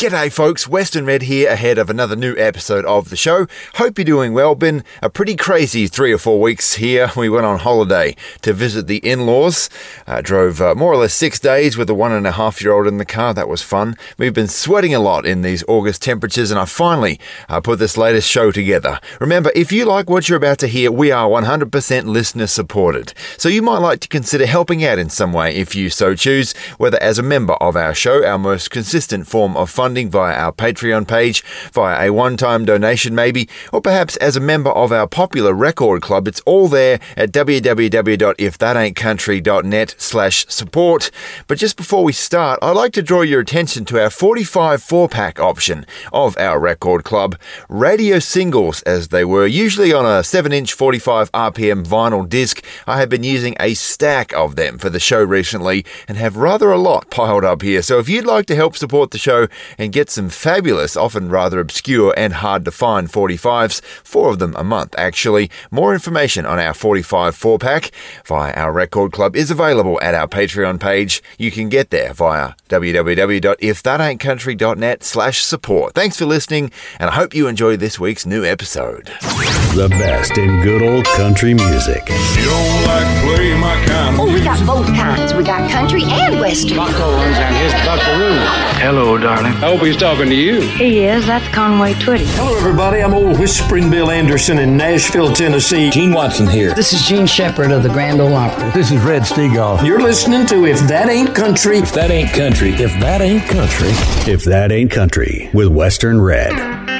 G'day, folks. Western Red here ahead of another new episode of the show. Hope you're doing well. Been a pretty crazy three or four weeks here. We went on holiday to visit the in laws. Uh, drove uh, more or less six days with a one and a half year old in the car. That was fun. We've been sweating a lot in these August temperatures, and I finally uh, put this latest show together. Remember, if you like what you're about to hear, we are 100% listener supported. So you might like to consider helping out in some way if you so choose, whether as a member of our show, our most consistent form of funding funding via our Patreon page, via a one time donation maybe, or perhaps as a member of our popular record club. It's all there at www.ifthataintcountry.net slash support. But just before we start, I'd like to draw your attention to our 45 4 pack option of our record club. Radio singles, as they were, usually on a 7 inch 45 RPM vinyl disc. I have been using a stack of them for the show recently and have rather a lot piled up here. So if you'd like to help support the show and get some fabulous, often rather obscure and hard to find 45s, four of them a month actually. More information on our 45 4 pack via our record club is available at our Patreon page. You can get there via www.ifthataintcountry.net slash support. Thanks for listening, and I hope you enjoy this week's new episode. The best in good old country music. You don't like play my kind of Oh, we got both kinds. We got country and western. Buckles and his buckaroo. Hello, darling. I hope he's talking to you. He is. That's Conway Twitty. Hello, everybody. I'm old Whispering Bill Anderson in Nashville, Tennessee. Gene Watson here. This is Jean Shepard of the Grand Ole Opry. This is Red Steagall. You're listening to If That Ain't Country. If that ain't country, If that ain't country. If That Ain't Country with Western Red.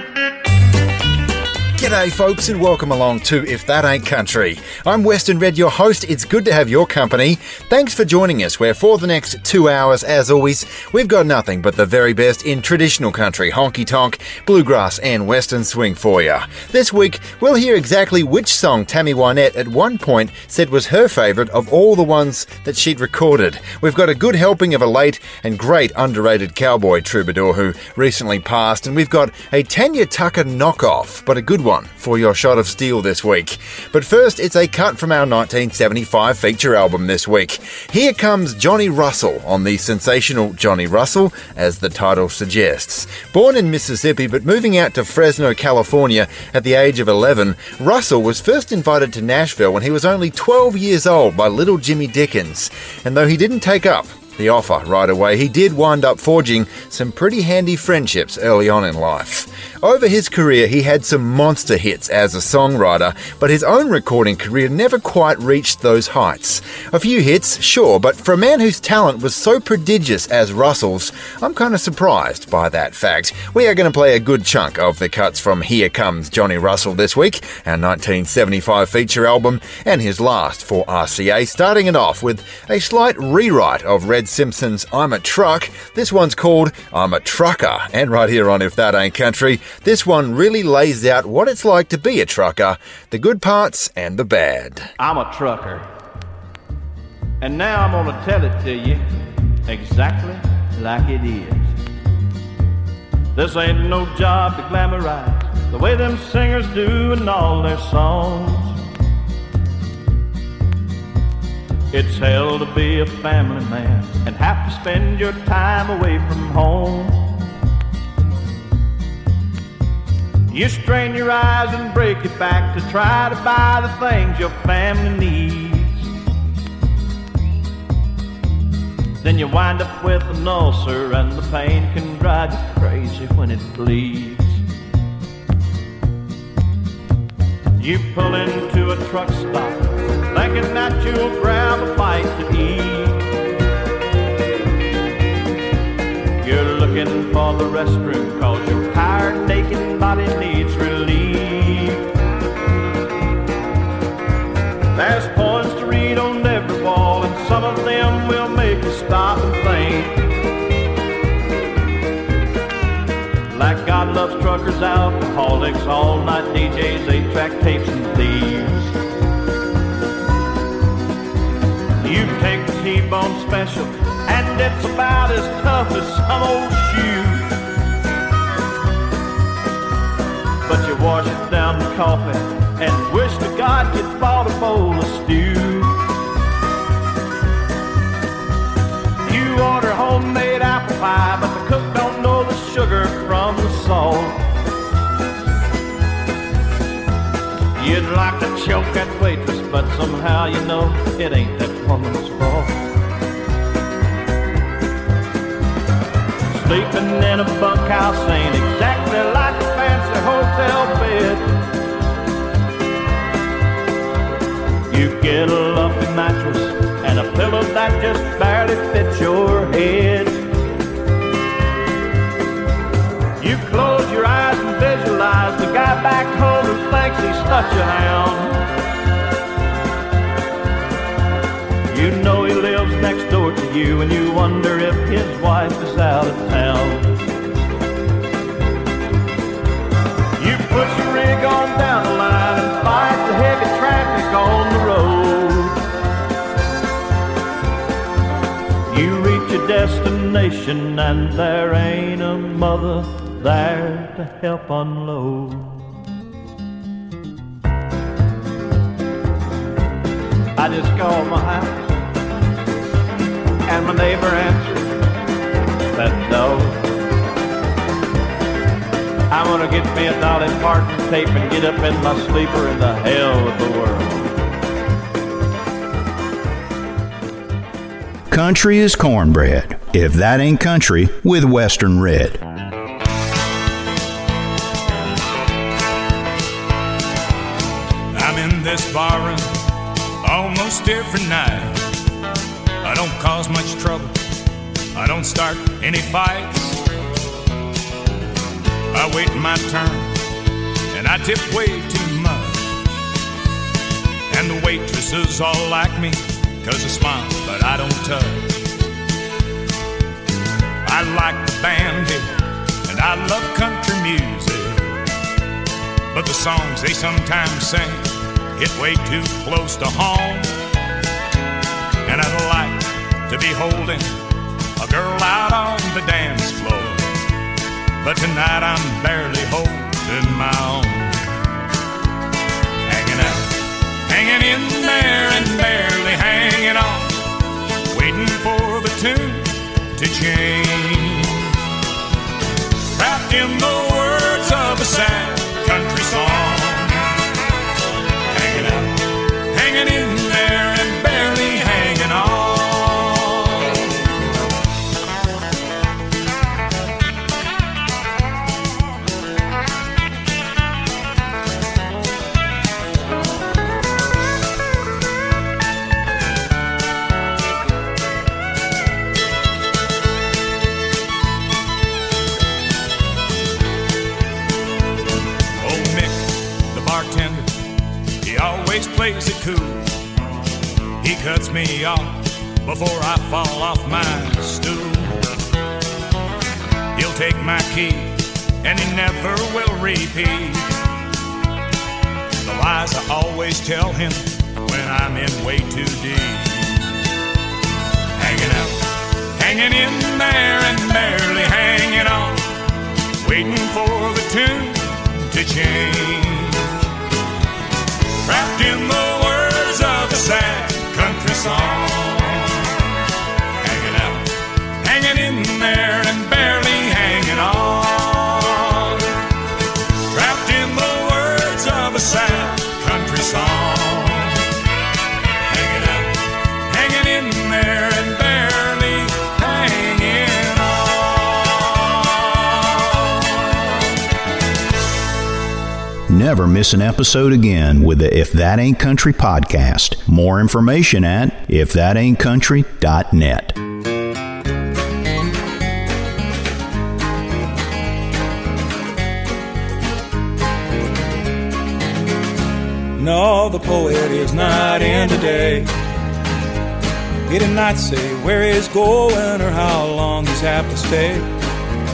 G'day, folks, and welcome along to If That Ain't Country. I'm Western Red, your host. It's good to have your company. Thanks for joining us, where for the next two hours, as always, we've got nothing but the very best in traditional country, honky tonk, bluegrass, and western swing for you. This week, we'll hear exactly which song Tammy Wynette at one point said was her favourite of all the ones that she'd recorded. We've got a good helping of a late and great underrated cowboy troubadour who recently passed, and we've got a Tanya Tucker knockoff, but a good one for your shot of steel this week. But first, it's a cut from our 1975 feature album this week. Here comes Johnny Russell on the sensational Johnny Russell, as the title suggests. Born in Mississippi but moving out to Fresno, California at the age of 11, Russell was first invited to Nashville when he was only 12 years old by little Jimmy Dickens. And though he didn't take up the offer right away, he did wind up forging some pretty handy friendships early on in life. Over his career, he had some monster hits as a songwriter, but his own recording career never quite reached those heights. A few hits, sure, but for a man whose talent was so prodigious as Russell's, I'm kind of surprised by that fact. We are going to play a good chunk of the cuts from Here Comes Johnny Russell this week, our 1975 feature album, and his last for RCA, starting it off with a slight rewrite of Red Simpson's I'm a Truck. This one's called I'm a Trucker, and right here on If That Ain't Country, this one really lays out what it's like to be a trucker, the good parts and the bad. I'm a trucker. And now I'm gonna tell it to you exactly like it is. This ain't no job to glamorize the way them singers do in all their songs. It's hell to be a family man and have to spend your time away from home. You strain your eyes and break your back to try to buy the things your family needs. Then you wind up with an ulcer and the pain can drive you crazy when it bleeds. You pull into a truck stop thinking that you'll grab a bite to eat. You're looking for the restroom cause your tired, naked body needs relief. There's poems to read on every wall, and some of them will make you stop and think. Like God loves truckers, alcoholics, all night DJs, eight track tapes, and thieves. You take T-bone special, and it's about as tough as some old shoe. But you wash it down with coffee and wish to God you'd bought a bowl of stew. You order homemade apple pie, but the cook don't know the sugar from the salt. You'd like to choke that waitress, but somehow you know it ain't that woman's fault. Sleeping in a bunkhouse ain't exactly like a fancy hotel bed. You get a lumpy mattress and a pillow that just barely fits your head. You close your eyes and visualize the guy back home who thinks he's such a hound. You know he lives next door to you, and you wonder if his wife is out of town. You put your rig on down the line and fight the heavy traffic on the road. You reach your destination, and there ain't a mother there to help unload. I just called my house my neighbor answered that door. I'm gonna get me a Dolly Parton tape and get up in my sleeper and the hell with the world. Country is cornbread. If that ain't country, with Western Red. I'm in this barroom almost every night. Start any fights. I wait my turn and I tip way too much. And the waitresses all like me cause I smile but I don't touch. I like the band here and I love country music. But the songs they sometimes sing hit way too close to home. And I'd like to be holding girl out on the dance floor. But tonight I'm barely holding my own. Hanging out, hanging in there and barely hanging on. Waiting for the tune to change. Wrapped in the words of a sad cuts me off before I fall off my stool. He'll take my key and he never will repeat. The lies I always tell him when I'm in way too deep. Hanging out, hanging in there and barely hanging on, waiting for the tune to change. Wrapped in the words of a sad song. Hanging out, hanging in there Never miss an episode again with the If That Ain't Country podcast. More information at ifthataintcountry.net. No, the poet is not in today. He did not say where he's going or how long he's have to stay.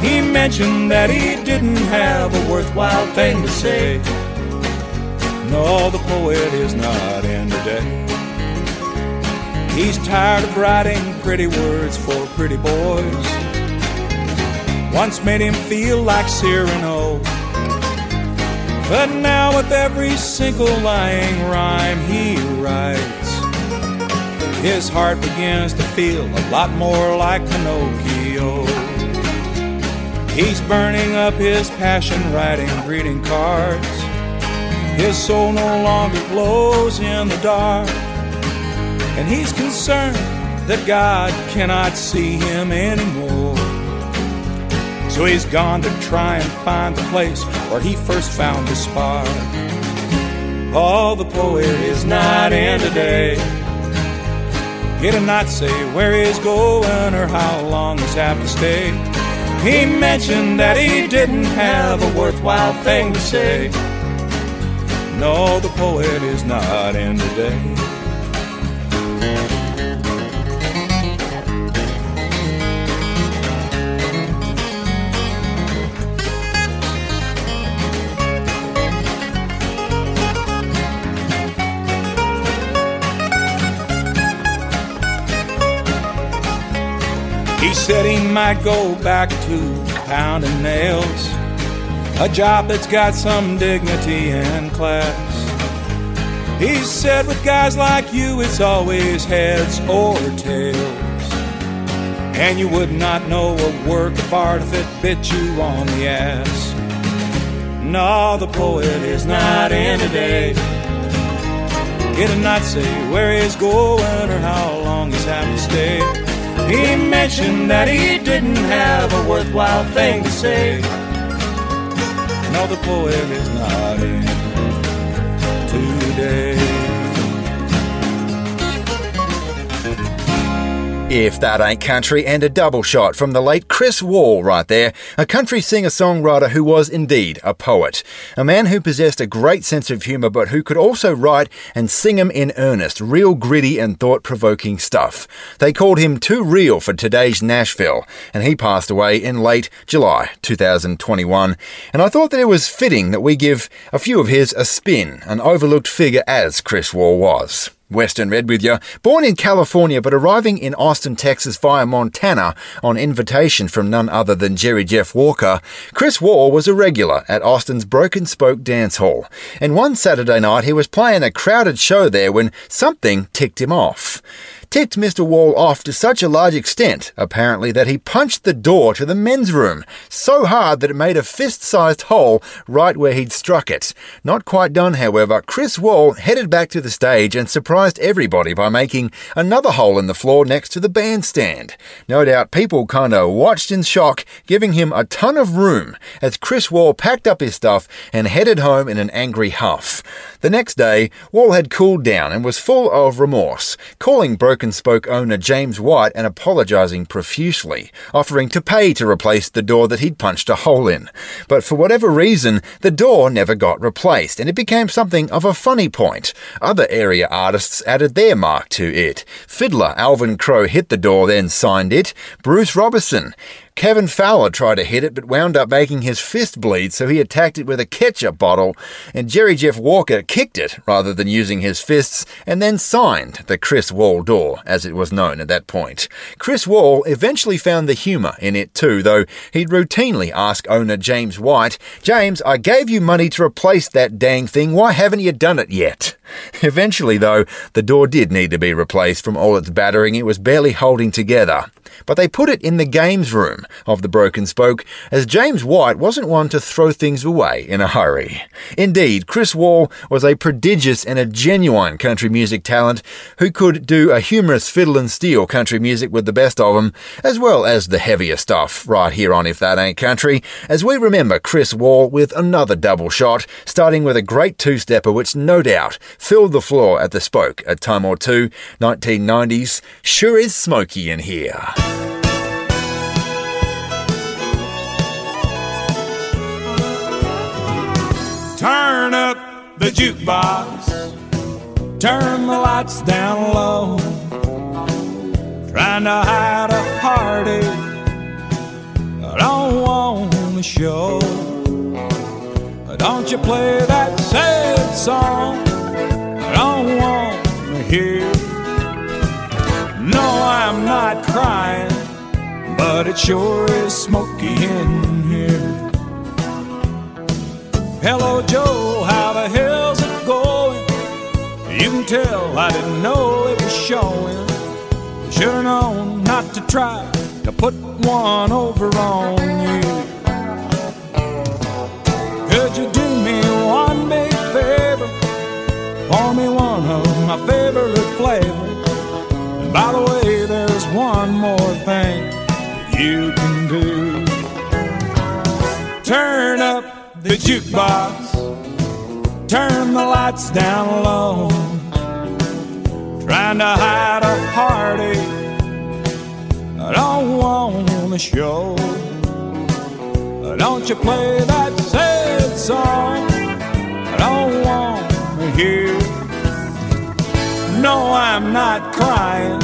He mentioned that he didn't have a worthwhile thing to say. No, the poet is not in today. He's tired of writing pretty words for pretty boys. Once made him feel like Cyrano. But now, with every single lying rhyme he writes, his heart begins to feel a lot more like Pinocchio. He's burning up his passion writing greeting cards. His soul no longer glows in the dark. and he's concerned that God cannot see him anymore. So he's gone to try and find the place where he first found the spark. Oh, the poet is not in today. He did not say where he's going or how long he's have to stay. He mentioned that he didn't have a worthwhile thing to say. No, the poet is not in today. He said he might go back to pounding nails, a job that's got some dignity and class. He said with guys like you, it's always heads or tails. And you would not know a work of art if it bit you on the ass. No, the poet is not in today. He did not say where he's going or how long he's have to stay. He mentioned that he didn't have a worthwhile thing to say. No, the poet is not in If that ain't country, and a double shot from the late Chris Wall right there, a country singer songwriter who was indeed a poet. A man who possessed a great sense of humour, but who could also write and sing 'em in earnest, real gritty and thought provoking stuff. They called him too real for today's Nashville, and he passed away in late July 2021. And I thought that it was fitting that we give a few of his a spin, an overlooked figure as Chris Wall was. Western Red with you. Born in California but arriving in Austin, Texas via Montana on invitation from none other than Jerry Jeff Walker, Chris Wall was a regular at Austin's Broken Spoke Dance Hall. And one Saturday night he was playing a crowded show there when something ticked him off ticked Mr. Wall off to such a large extent, apparently, that he punched the door to the men's room so hard that it made a fist sized hole right where he'd struck it. Not quite done, however, Chris Wall headed back to the stage and surprised everybody by making another hole in the floor next to the bandstand. No doubt people kinda watched in shock, giving him a ton of room as Chris Wall packed up his stuff and headed home in an angry huff. The next day, Wall had cooled down and was full of remorse, calling Broken Spoke owner James White and apologising profusely, offering to pay to replace the door that he'd punched a hole in. But for whatever reason, the door never got replaced and it became something of a funny point. Other area artists added their mark to it. Fiddler Alvin Crow hit the door, then signed it. Bruce Robison Kevin Fowler tried to hit it but wound up making his fist bleed, so he attacked it with a ketchup bottle, and Jerry Jeff Walker kicked it rather than using his fists, and then signed the Chris Wall door, as it was known at that point. Chris Wall eventually found the humour in it too, though he'd routinely ask owner James White, James, I gave you money to replace that dang thing, why haven't you done it yet? Eventually, though, the door did need to be replaced. From all its battering, it was barely holding together. But they put it in the games room of the Broken Spoke, as James White wasn't one to throw things away in a hurry. Indeed, Chris Wall was a prodigious and a genuine country music talent who could do a humorous fiddle and steel country music with the best of them, as well as the heavier stuff right here on If That Ain't Country, as we remember Chris Wall with another double shot, starting with a great two-stepper which no doubt filled the floor at the Spoke a time or two, 1990s. Sure is smoky in here. Turn up the jukebox, turn the lights down low. Trying to hide a heartache I don't want to show. Don't you play that sad song hear. No, I'm not crying, but it sure is smoky in here. Hello, Joe, how the hell's it going? You can tell I didn't know it was showing. Should've known not to try to put one over on you. Could you do me one big favor? Pour me one of my favorite flavors. And by the way, there's one more thing that you can do. Turn up the jukebox, turn the lights down low. Trying to hide a party. I don't want to show. Don't you play that sad song? I don't want no, I'm not crying,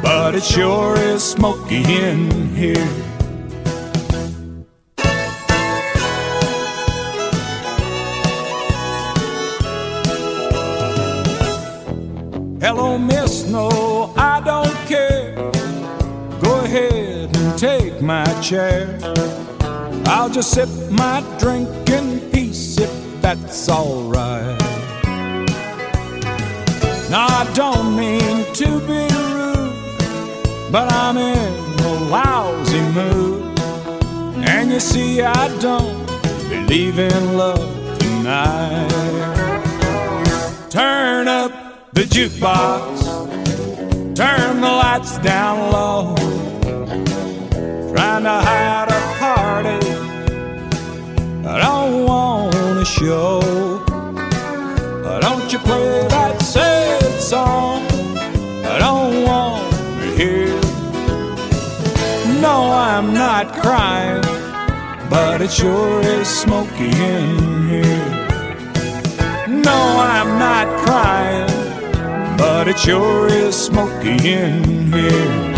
but it sure is smoky in here. Hello, miss, no, I don't care. Go ahead and take my chair. I'll just sip my drink in peace if that's alright. Now, I don't mean to be rude, but I'm in a lousy mood. And you see, I don't believe in love tonight. Turn up the jukebox, turn the lights down low. Trying to hide a heartache I don't want to show. But don't you play that sad song I don't want to hear. No, I'm not crying, but it sure is smoky in here. No, I'm not crying, but it sure is smoky in here.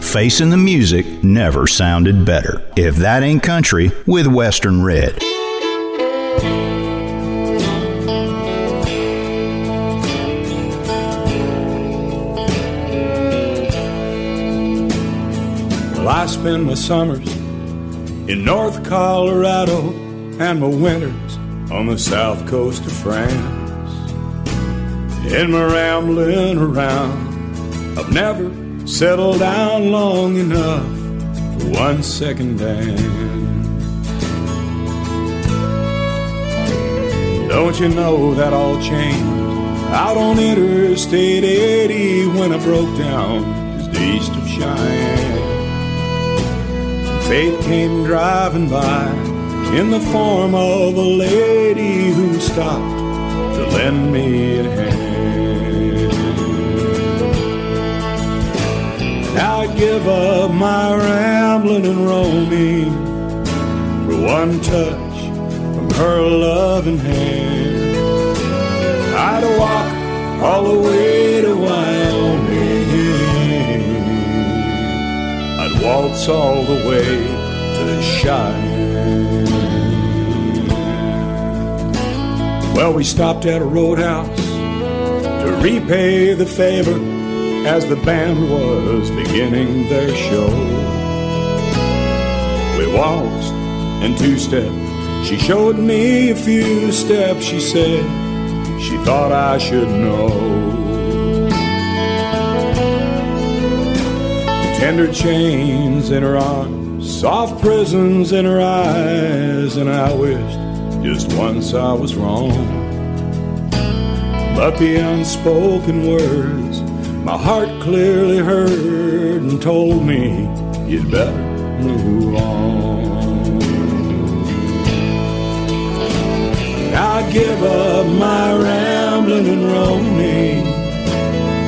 Facing the music never sounded better. If that ain't country, with Western Red. Spend my summers in North Colorado and my winters on the south coast of France. In my rambling around, I've never settled down long enough for one second dance. Don't you know that all changed out on Interstate 80 when I broke down just east of Cheyenne? Fate came driving by in the form of a lady who stopped to lend me a hand. Now I give up my rambling and roaming for one touch from her loving hand. I'd walk all the way to Wyoming. Waltz all the way to Cheyenne. Well, we stopped at a roadhouse to repay the favor as the band was beginning their show. We waltzed and two step. She showed me a few steps. She said she thought I should know. Tender chains in her arms, soft prisons in her eyes, and I wished just once I was wrong. But the unspoken words my heart clearly heard and told me you'd better move on. I give up my rambling and roaming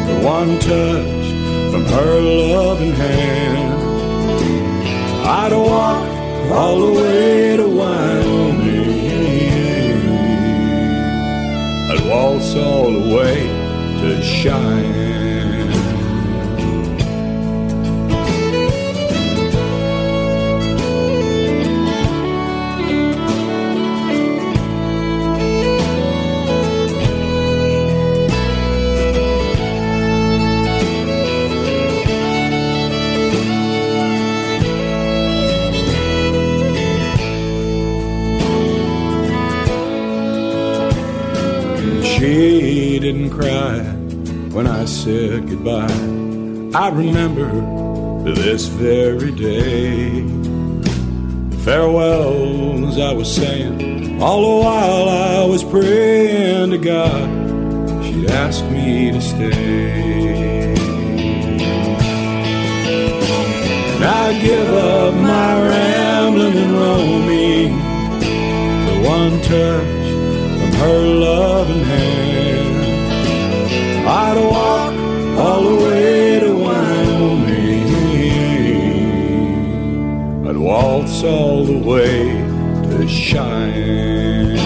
for one touch her loving hand. I'd walk all the way to Wyoming. I'd waltz all the way to Cheyenne. I remember this very day. The farewells I was saying, all the while I was praying to God, she'd ask me to stay. And I give up my rambling and roaming, the one touch from her loving hand all the way to shine.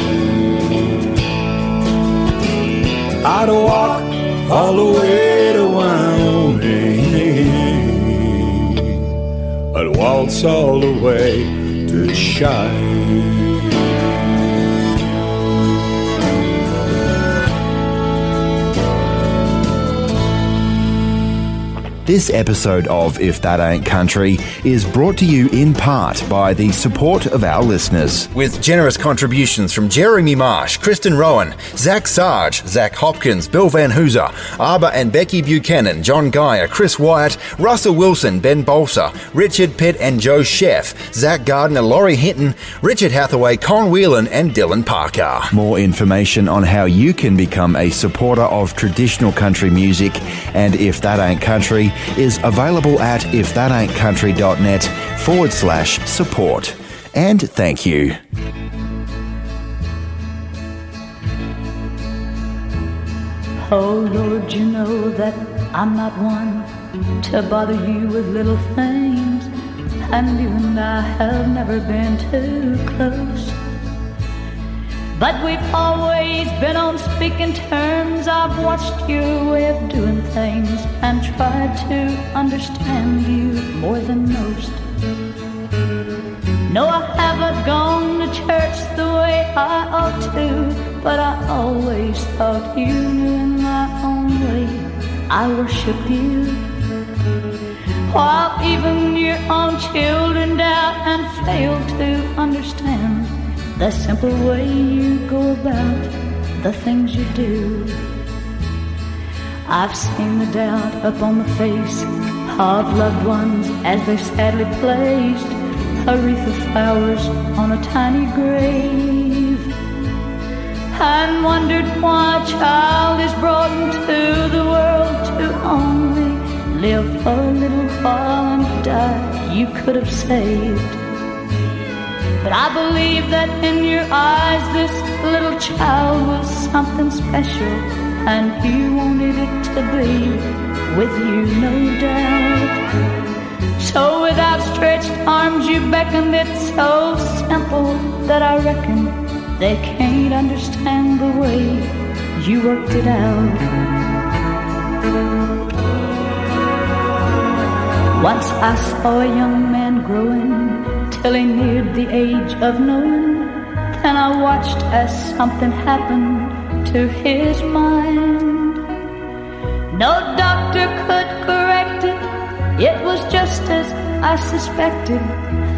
I'd walk all the way to Wyoming. I'd waltz all the way to Cheyenne. This episode of If That Ain't Country is brought to you in part by the support of our listeners. With generous contributions from Jeremy Marsh, Kristen Rowan, Zach Sarge, Zach Hopkins, Bill Van Hooser, Arba and Becky Buchanan, John Geyer, Chris Wyatt, Russell Wilson, Ben Bolsa, Richard Pitt and Joe Sheff, Zach Gardner, Laurie Hinton, Richard Hathaway, Con Whelan and Dylan Parker. More information on how you can become a supporter of traditional country music and If That Ain't Country is available at ifthataintcountry.net forward slash support. And thank you. Oh Lord, you know that I'm not one to bother you with little things, and you and I have never been too close. But we've always been on speaking terms. I've watched your way of doing things and tried to understand you more than most. No, I haven't gone to church the way I ought to, but I always thought you knew in my own way I worship you. While even your own children doubt and fail to understand the simple way you go about the things you do. I've seen the doubt upon the face of loved ones as they sadly placed a wreath of flowers on a tiny grave. And wondered why a child is brought into the world to only live a little while and die you could have saved. But I believe that in your eyes this little child was something special, and he wanted it to be with you, no doubt. So with outstretched arms you beckoned it so simple that I reckon they can't understand the way you worked it out. Once I saw a young man growing till he neared the age of knowing. Then I watched as something happened to his mind. No doctor could correct it, it was just as I suspected.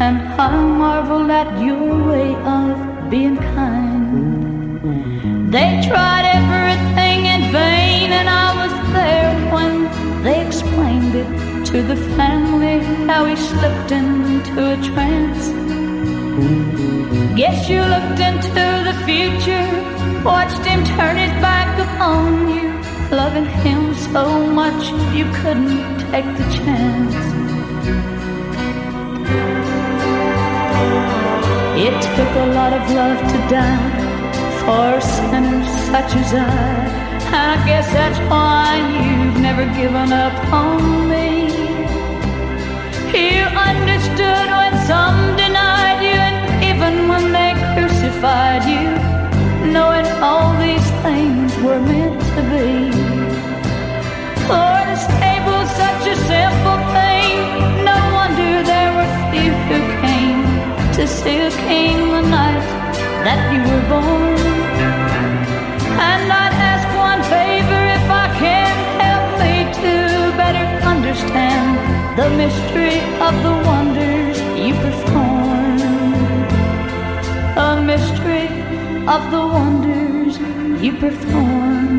And I marveled at your way of being kind. They tried everything in vain, and I was there when they explained it to the family how he slipped into a trance. Guess you looked into the future, watched him turn his back upon you, loving him so much you couldn't take the chance. It took a lot of love to die for sinners such as I. I guess that's why you've never given up on me. You understood when some denied you, and even when they crucified you, knowing all these things were meant to be. Lord, a stable, such a simple thing. No wonder there were few who came to see the King the night that you were born. The mystery of the wonders you perform. A mystery of the wonders you perform.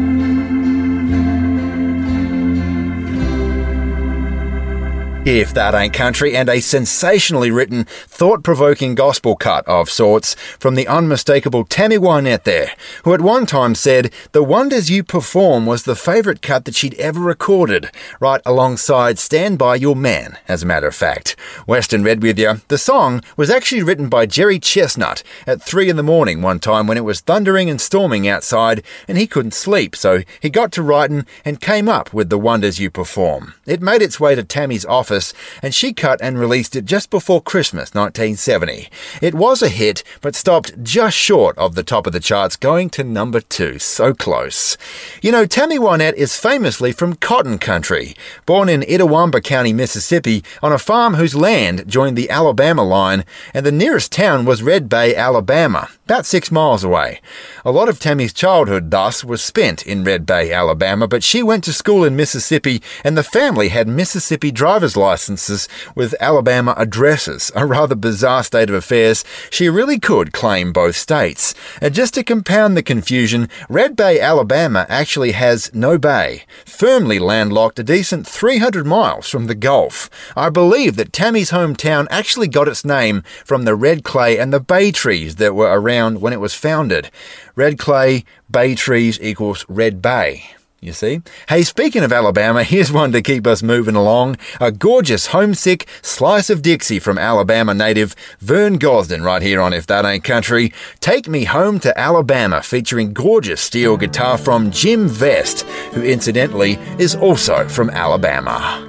If That Ain't Country, and a sensationally written, thought provoking gospel cut of sorts from the unmistakable Tammy Wynette there, who at one time said, The Wonders You Perform was the favourite cut that she'd ever recorded, right alongside Stand By Your Man, as a matter of fact. Western Red with you. The song was actually written by Jerry Chestnut at three in the morning one time when it was thundering and storming outside and he couldn't sleep, so he got to writing and came up with The Wonders You Perform. It made its way to Tammy's office office, and she cut and released it just before Christmas 1970. It was a hit, but stopped just short of the top of the charts, going to number two. So close. You know, Tammy Wynette is famously from cotton country. Born in Itawamba County, Mississippi, on a farm whose land joined the Alabama line, and the nearest town was Red Bay, Alabama, about six miles away. A lot of Tammy's childhood, thus, was spent in Red Bay, Alabama, but she went to school in Mississippi, and the family had Mississippi driver's licenses with Alabama addresses. A rather bizarre state of affairs. She really could claim both states. And just to compound the confusion, Red Bay, Alabama actually has no bay, firmly landlocked a decent 300 miles from the Gulf. I believe that Tammy's hometown actually got its name from the red clay and the bay trees that were around when it was founded. Red clay, bay trees equals red bay you see. Hey, speaking of Alabama, here's one to keep us moving along. A gorgeous, homesick slice of Dixie from Alabama native Vern Gosdin right here on If That Ain't Country. Take Me Home to Alabama featuring gorgeous steel guitar from Jim Vest, who incidentally is also from Alabama.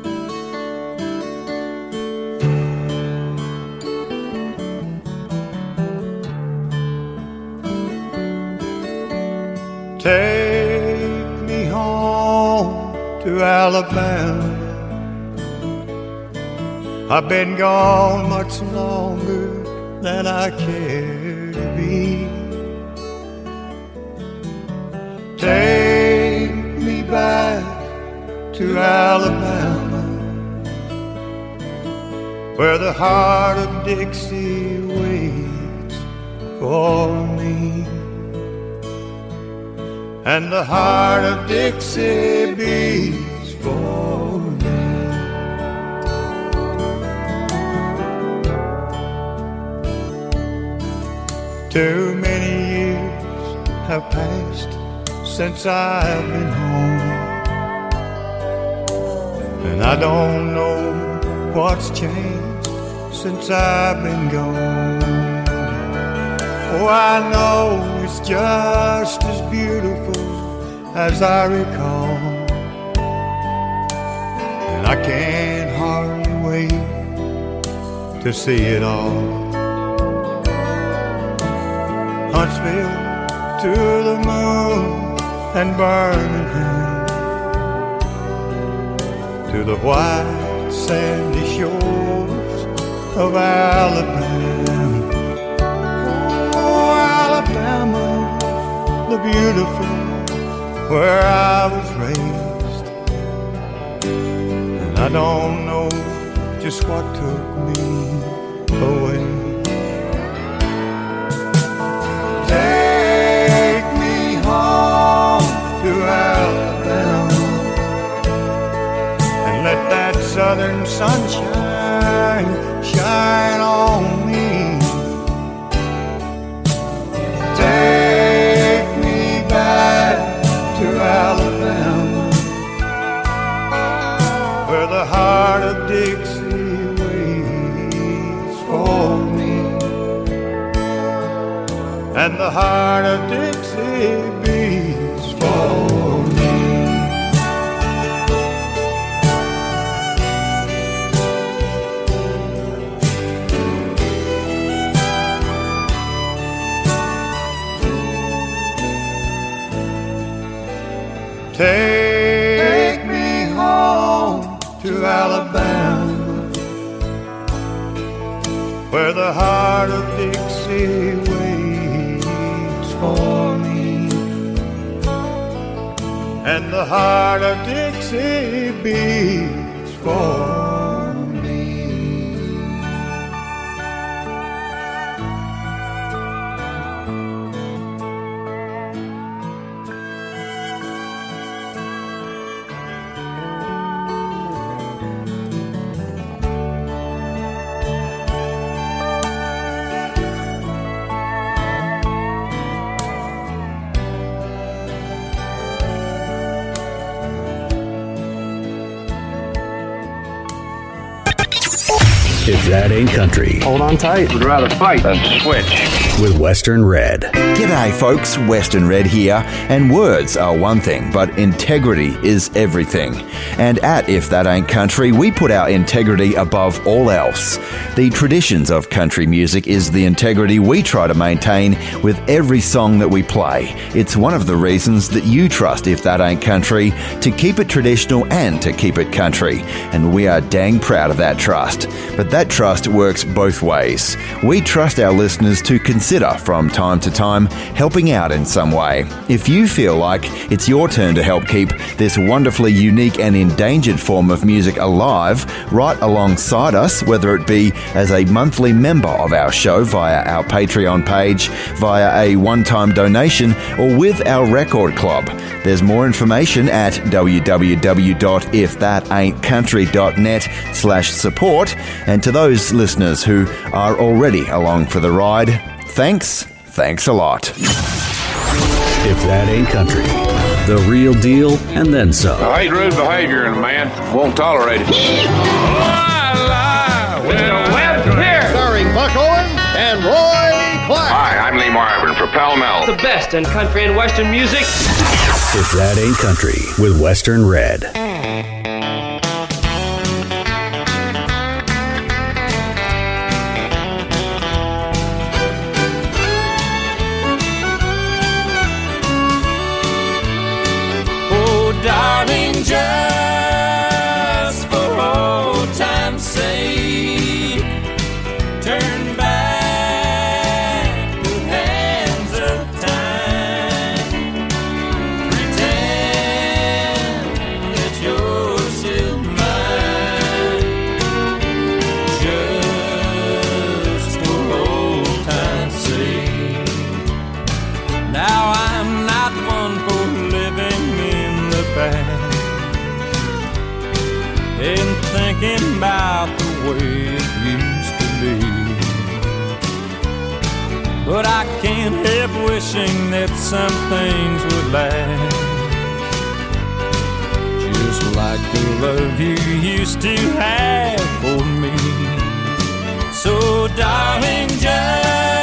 Take to Alabama. I've been gone much longer than I care to be. Take me back to Alabama, where the heart of Dixie waits for me and the heart of Dixie beats for me. Too many years have passed since I've been home, and I don't know what's changed since I've been gone. Oh, I know it's just as beautiful as I recall. And I can't hardly wait to see it all. Huntsville to the moon and Birmingham to the white sandy shores of Alabama. The beautiful where I was raised. And I don't know just what took me away. Take me home to Alabama and let that southern sunshine shine on the heart of Dixie beats for me. Take me home to Alabama, where the heart of Dixie the heart of Dixie beats for that ain't country. Hold on tight. Would rather fight than switch. With Western Red. G'day, folks. Western Red here. And words are one thing, but integrity is everything. And at If That Ain't Country, we put our integrity above all else. The traditions of country music is the integrity we try to maintain with every song that we play. It's one of the reasons that you trust If That Ain't Country to keep it traditional and to keep it country. And we are dang proud of that trust. But that trust works both ways. We trust our listeners to consider from time to time helping out in some way. If you feel like it's your turn to help keep this wonderfully unique and endangered form of music alive right alongside us, whether it be as a monthly member of our show via our Patreon page, via a one time donation, or with our record club, there's more information at www.ifthataintcountry.net slash support. And to those listeners who are already along for the ride, thanks, thanks a lot. If that ain't country, the real deal and then some. I hate rude behavior in a man. Won't tolerate it. Starring Buck Owens and Roy Clark. Hi, I'm Lee Marvin for Pall Mall. The best in country and western music. If that ain't country with Western Red. Wishing that some things would last. Just like the love you used to have for me. So, darling, just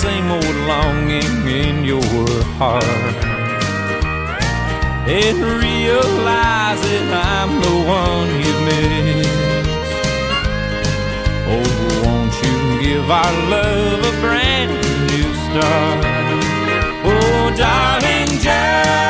same old longing in your heart. And realize that I'm the one you miss. Oh, won't you give our love a brand new start? Oh, darling, just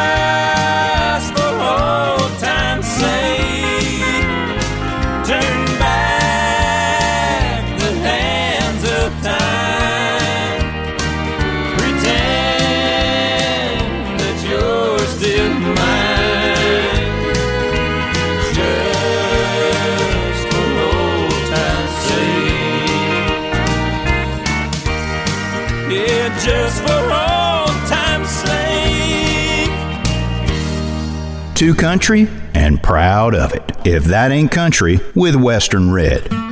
just for old time's sake. Country and proud of it. If that ain't country with Western Red.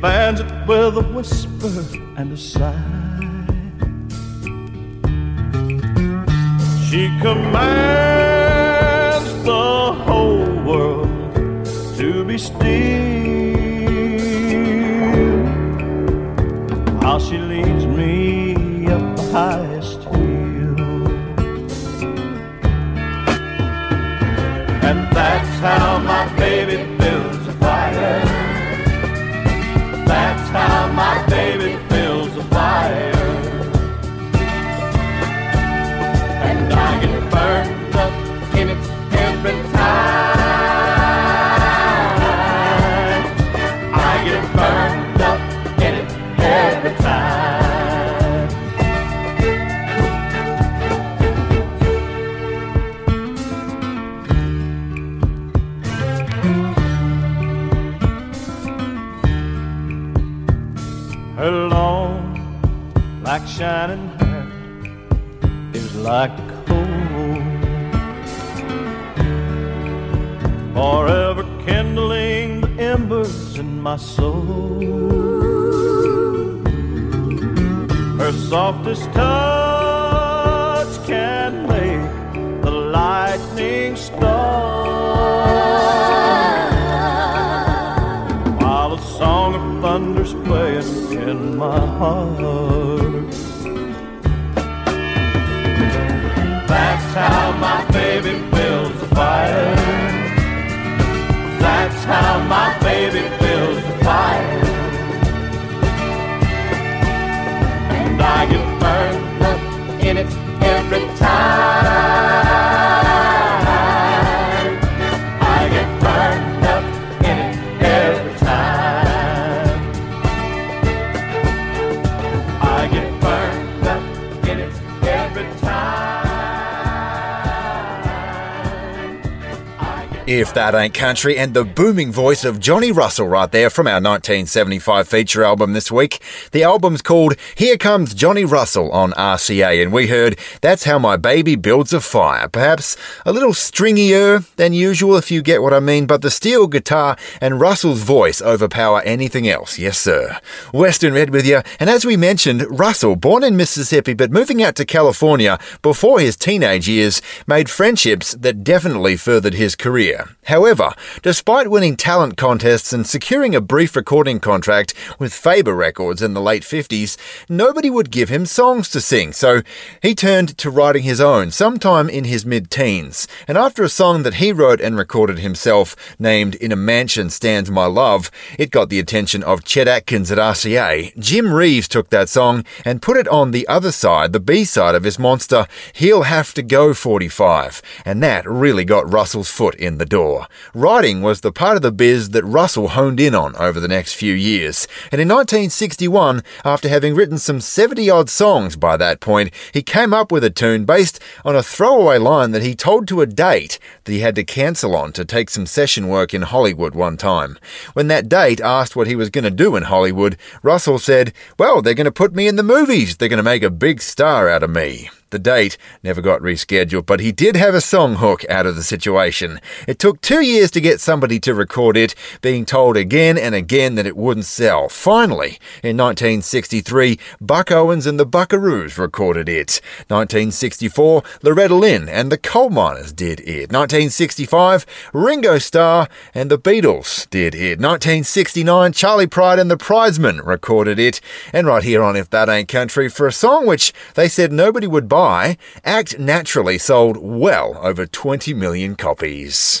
Fans it with a whisper and a sigh. She commands the whole world to be still while she leads me up the highest hill. And that's how my baby baby. My soul. Her softest touch can make the lightning start while a song of thunder's playing in my heart. That's how my If that ain't country, and the booming voice of Johnny Russell right there from our 1975 feature album this week. The album's called Here Comes Johnny Russell on RCA, and we heard That's How My Baby Builds a Fire. Perhaps a little stringier than usual, if you get what I mean, but the steel guitar and Russell's voice overpower anything else. Yes, sir. Western Red with you, and as we mentioned, Russell, born in Mississippi but moving out to California before his teenage years, made friendships that definitely furthered his career. However, despite winning talent contests and securing a brief recording contract with Faber Records in the late 50s, nobody would give him songs to sing, so he turned to writing his own sometime in his mid teens. And after a song that he wrote and recorded himself, named In a Mansion Stands My Love, it got the attention of Chet Atkins at RCA. Jim Reeves took that song and put it on the other side, the B side of his monster, He'll Have to Go 45. And that really got Russell's foot in the door. Writing was the part of the biz that Russell honed in on over the next few years. And in 1961, after having written some 70 odd songs by that point, he came up with a tune based on a throwaway line that he told to a date that he had to cancel on to take some session work in Hollywood one time. When that date asked what he was going to do in Hollywood, Russell said, Well, they're going to put me in the movies. They're going to make a big star out of me. The date never got rescheduled, but he did have a song hook out of the situation. It took two years to get somebody to record it, being told again and again that it wouldn't sell. Finally, in 1963, Buck Owens and the Buckaroos recorded it. 1964, Loretta Lynn and the Coal Miners did it. 1965, Ringo Starr and the Beatles did it. 1969, Charley Pride and the Pridesmen recorded it. And right here on If That Ain't Country, for a song which they said nobody would buy, Act Naturally sold well over 20 million copies.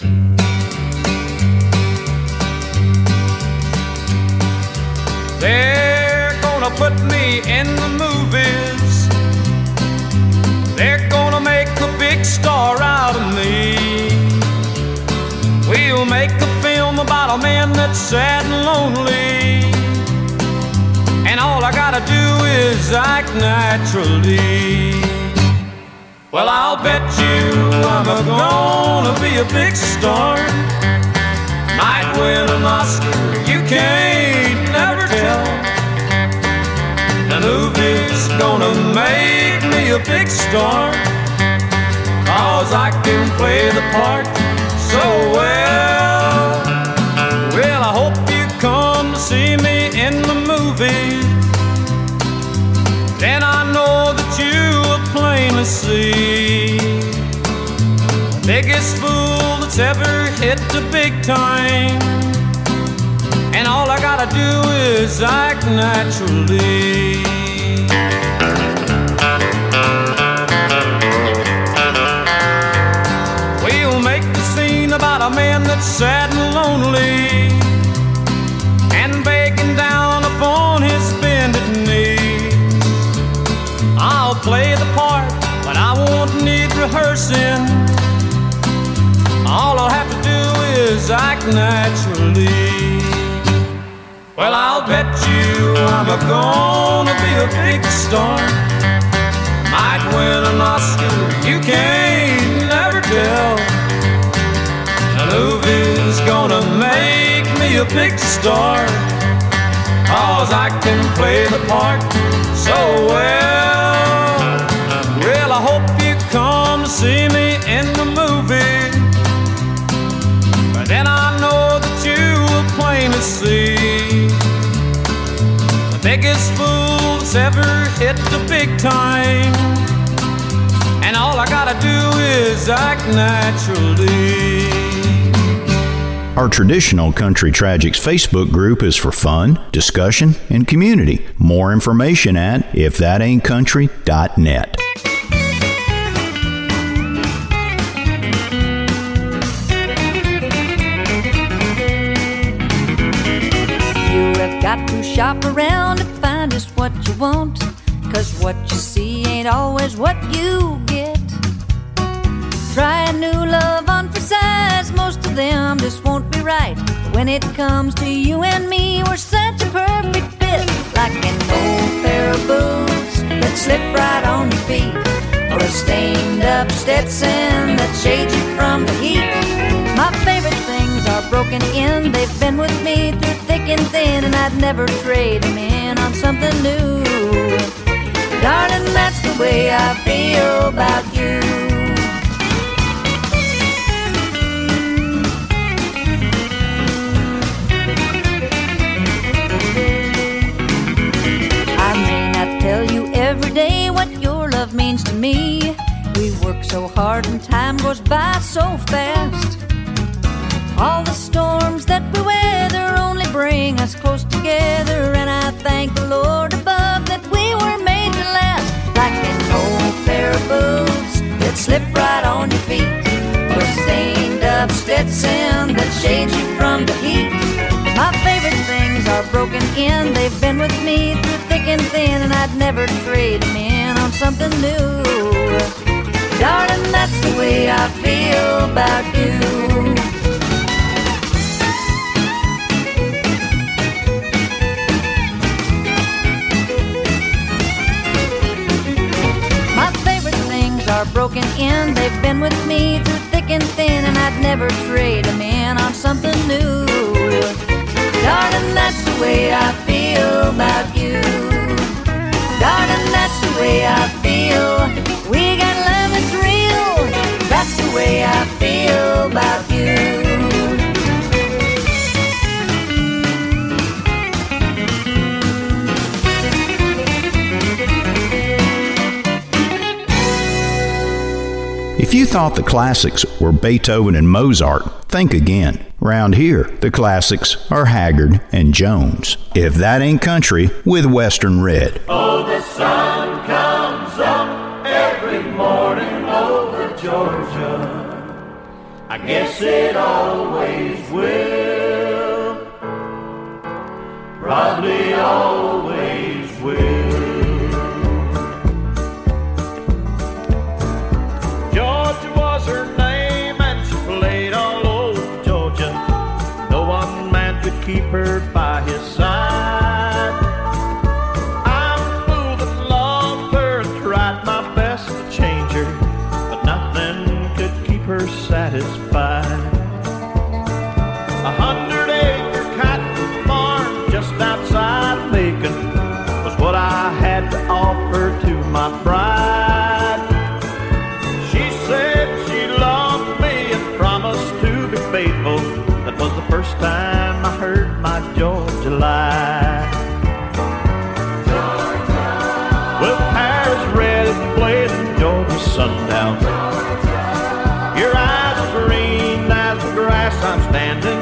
They're gonna put me in the movies. They're gonna make a big star out of me. We'll make a film about a man that's sad and lonely. And all I gotta do is act naturally. Well, I'll bet you I'm a gonna be a big star. Might win an Oscar, you can't never tell. The movie's gonna make me a big star. Cause I can play the part so well. See biggest fool that's ever hit the big time. And all I gotta do is act naturally. We'll make the scene about a man that's sad and lonely rehearsing. All I'll have to do is act naturally. Well, I'll bet you I'm a gonna be a big star. Might win an Oscar, you can't never tell. Movie's gonna make me a big star. cause I can play the part so well. Biggest fool that's ever hit the big time. And all I gotta do is act naturally. Our traditional Country Tragics Facebook group is for fun, discussion, and community. More information at ifthataintcountry.net. shop around to find just what you want. Cause what you see ain't always what you get. Try a new love on for size, most of them just won't be right. But when it comes to you and me, we're such a perfect fit. Like an old pair of boots that slip right on your feet. Or a stained up Stetson that shades you from the heat. Broken in, they've been with me through thick and thin, and I'd never trade them in on something new. Darling, that's the way I feel about you. I may not tell you every day what your love means to me. We work so hard and time goes by so fast. All the storms that we weather only bring us close together, and I thank the Lord above that we were made to last. Like an old pair of boots that slip right on your feet, or stained up Stetson that shades you from the heat. My favorite things are broken in, they've been with me through thick and thin, and I'd never trade them in on something new. Darling, that's the way I feel about you. Are broken in. They've been with me through thick and thin, and I'd never trade them in on something new. Darling, that's the way I feel about you. Darling, that's the way I feel. We got love that's real. That's the way I feel about you. If you thought the classics were Beethoven and Mozart, think again. Round here, the classics are Haggard and Jones. If that ain't country, with Western Red. Oh, the sun comes up every morning over Georgia. I guess it always standing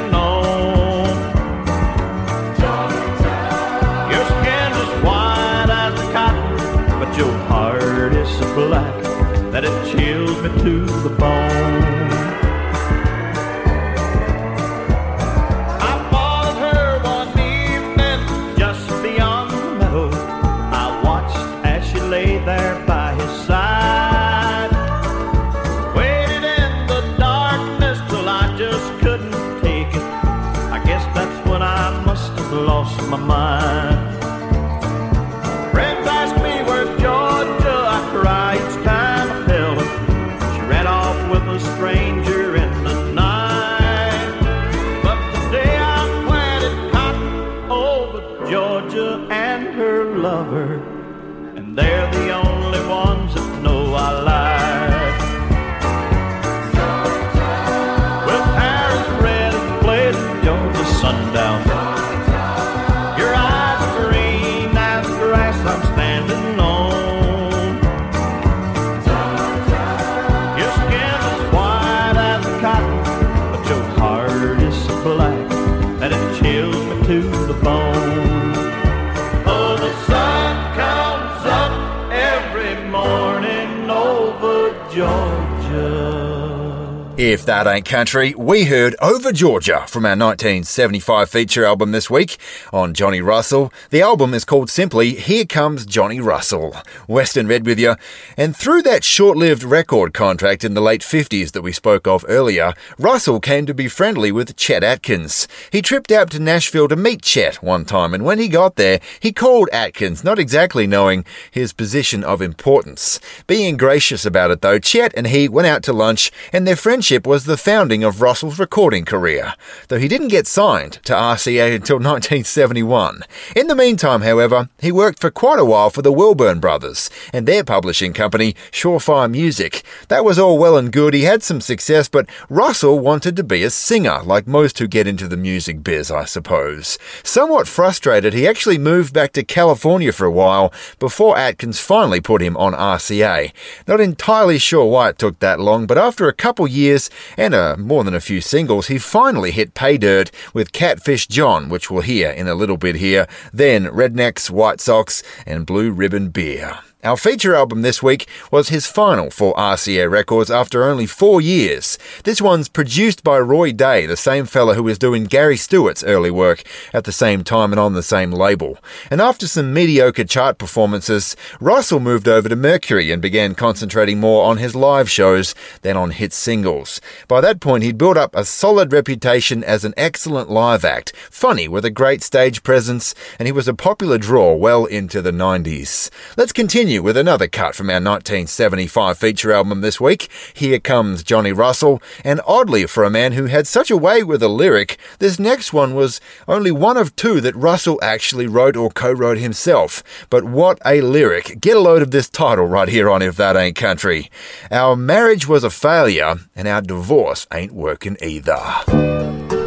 that ain't country, we heard Over Georgia from our 1975 feature album this week on Johnny Russell. The album is called simply Here Comes Johnny Russell. Western Red with you. And through that short lived record contract in the late 50s that we spoke of earlier, Russell came to be friendly with Chet Atkins. He tripped out to Nashville to meet Chet one time, and when he got there, he called Atkins, not exactly knowing his position of importance. Being gracious about it though, Chet and he went out to lunch, and their friendship was the founding of Russell's recording career, though he didn't get signed to RCA until 1971. In the meantime, however, he worked for quite a while for the Wilburn brothers and their publishing company, Surefire Music. That was all well and good, he had some success, but Russell wanted to be a singer, like most who get into the music biz, I suppose. Somewhat frustrated, he actually moved back to California for a while before Atkins finally put him on RCA. Not entirely sure why it took that long, but after a couple years and uh, more than a few singles, he finally hit pay dirt with Catfish John, which we'll hear in a little bit here, then Rednecks, White Socks, and Blue Ribbon Beer. Our feature album this week was his final for RCA Records after only four years. This one's produced by Roy Dea, the same fella who was doing Gary Stewart's early work at the same time and on the same label. And after some mediocre chart performances, Russell moved over to Mercury and began concentrating more on his live shows than on hit singles. By that point, he'd built up a solid reputation as an excellent live act, funny with a great stage presence, and he was a popular draw well into the 90s. Let's continue with another cut from our 1975 feature album this week. Here comes Johnny Russell, and oddly for a man who had such a way with a lyric, this next one was only one of two that Russell actually wrote or co-wrote himself. But what a lyric. Get a load of this title right here on If That Ain't Country. Our marriage was a failure, and our divorce ain't working either.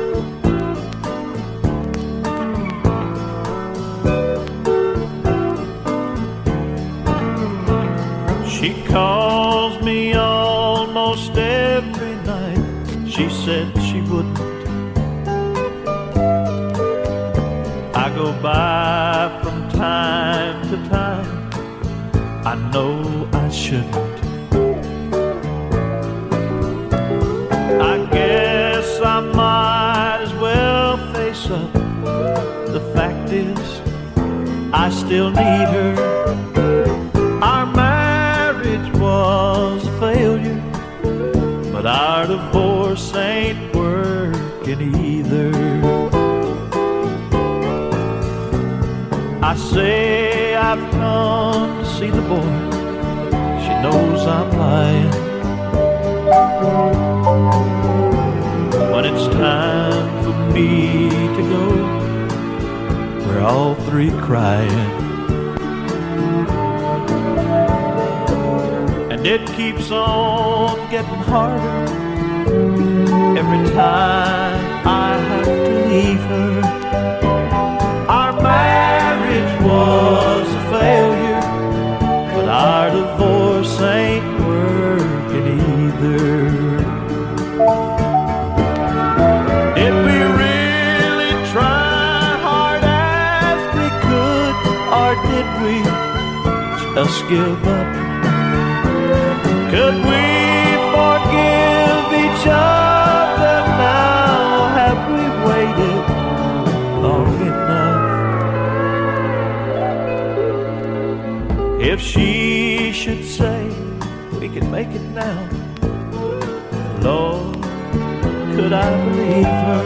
She calls me almost every night. She said she wouldn't. I go by from time to time. I know I shouldn't. I guess I might as well face up. The fact is, I still need her. Divorce ain't working either. I say I've come to see the boy. She knows I'm lying. When it's time for me to go, we're all three crying. And it keeps on getting harder every time I have to leave her. Our marriage was a failure, but our divorce ain't working either. Did we really try hard as we could, or did we just give up? Could we she should say we can make it now, Lord, could I believe her?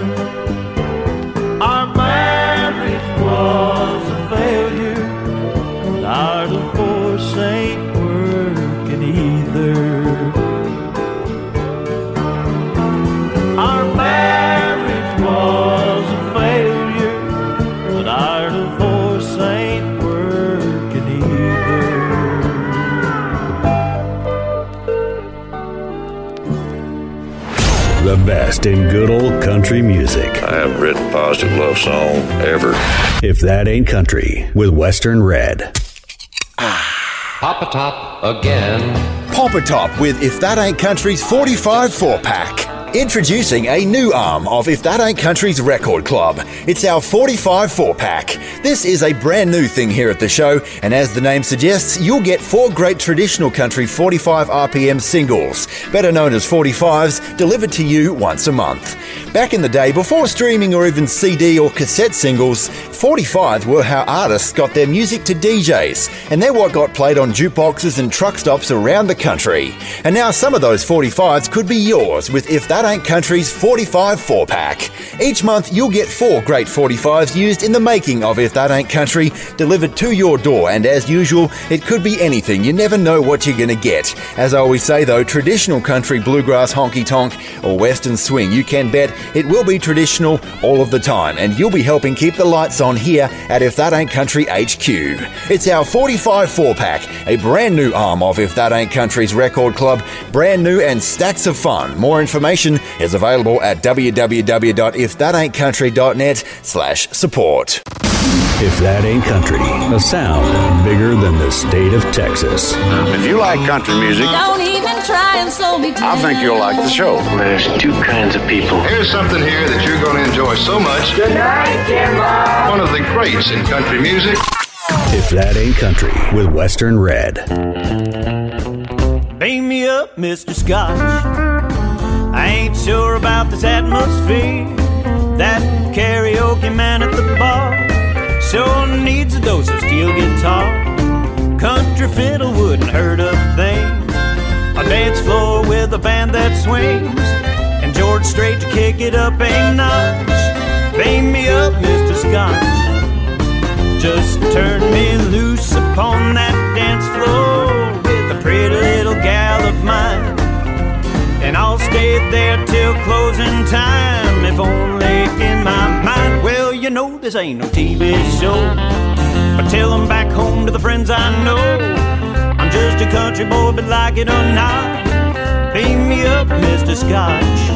Best in good old country music. I haven't written a positive love song ever. If that ain't country, with Western Red. Pop a top again. Pop a top with If That Ain't Country's 45 4 pack. Introducing a new arm of If That Ain't Country's Record Club. It's our 45 4 pack. This is a brand new thing here at the show, and as the name suggests, you'll get four great traditional country 45 RPM singles, better known as 45s, delivered to you once a month. Back in the day, before streaming or even CD or cassette singles, 45s were how artists got their music to DJs, and they're what got played on jukeboxes and truck stops around the country. And now some of those 45s could be yours with If That Ain't Country's 45 4 pack. Each month, you'll get four great 45s used in the making of If That Ain't Country, delivered to your door. And as usual, it could be anything. You never know what you're going to get. As I always say, though, traditional country, bluegrass, honky tonk, or western swing, you can bet it will be traditional all of the time. And you'll be helping keep the lights on here at If That Ain't Country HQ. It's our 45 4 pack, a brand new arm of If That Ain't Country's record club, brand new and stacks of fun. More information is available at www.ifthataintcountry.net slash support. If that ain't country, a sound bigger than the state of Texas. If you like country music, Don't even try and slow me down. I think you'll like the show. There's two kinds of people. Here's something here that you're going to enjoy so much. Good night, Jimbo. One of the greats in country music. If that ain't country, with Western Red. Beam me up, Mr. Scotch. I ain't sure about this atmosphere. That karaoke man at the bar sure needs a dose of steel guitar. Country fiddle wouldn't hurt a thing. A dance floor with a band that swings. And George Strait to kick it up a notch. Beam me up, Mr. Scotch. Just turn me loose upon that dance floor with a pretty little gal of mine. And I'll stay there till closing time, if only in my mind. Well, you know this ain't no TV show. But tell 'em back home to the friends I know. I'm just a country boy, but like it or not, beam me up, Mr. Scotch.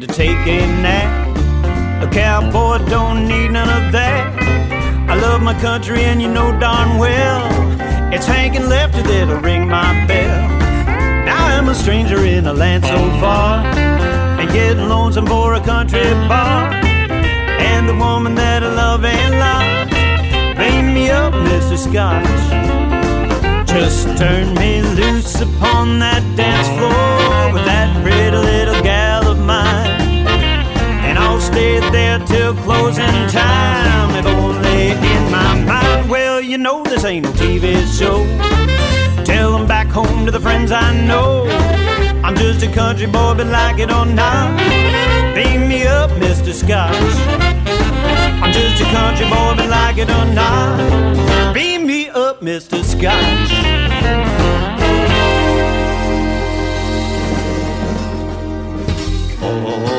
To take a nap. A cowboy don't need none of that. I love my country and you know darn well it's Hank and Lefty that'll ring my bell. Now I'm a stranger in a land so far and getting lonesome for a country bar. And the woman that I love and love, beam me up, Mr. Scotch. Just turn me loose upon that dance floor with that pretty little gal. And I'll stay there till closing time, if only in my mind. Well, you know this ain't no TV show. Tell 'em back home to the friends I know. I'm just a country boy, but like it or not, beam me up, Mr. Scotch. I'm just a country boy, but like it or not, beam me up, Mr. Scotch. Oh, yeah.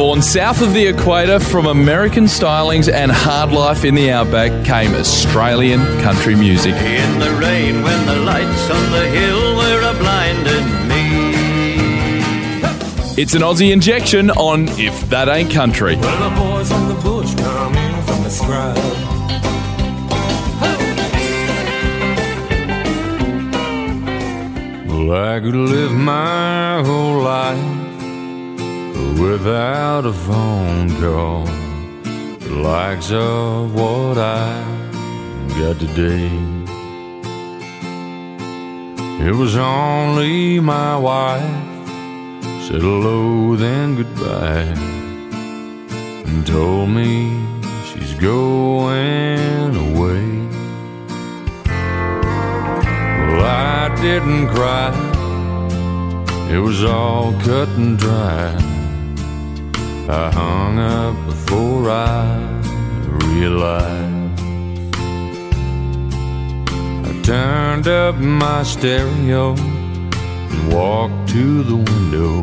Born south of the equator from American stylings and hard life in the outback came Australian country music. In the rain when the lights on the hill were a blinding me. It's an Aussie injection on If That Ain't Country. Well, the boys on the bush come in from the scrub. Well, I could live my whole life without a phone call. The likes of what I got today. It was only my wife said hello, then goodbye, and told me she's going away. Well, I didn't cry, it was all cut and dry. I hung up before I realized. I turned up my stereo and walked to the window.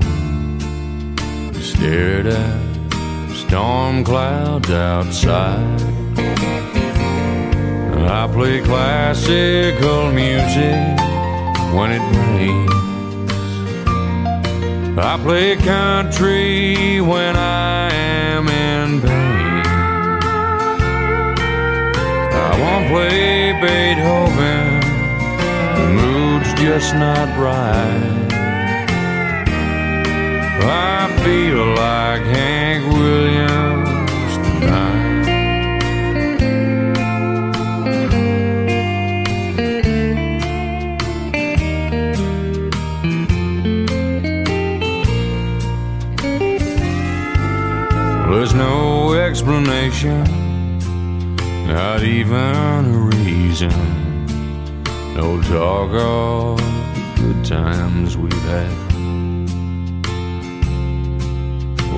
Stared at storm clouds outside. I play classical music when it rains. I play country when I am in pain. I won't play Beethoven, the mood's just not right. I feel like Hank Williams There's no explanation, not even a reason. No talk of the good times we've had.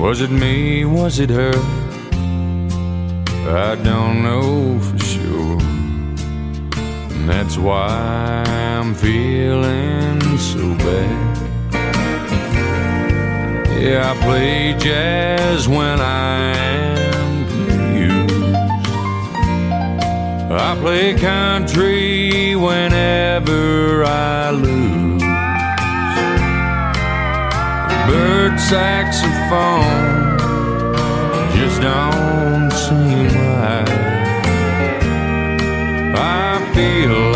Was it me? Was it her? I don't know for sure. And that's why I'm feeling so bad. Yeah, I play jazz when I am confused. I play country whenever I lose. Bird saxophone just don't seem right. I feel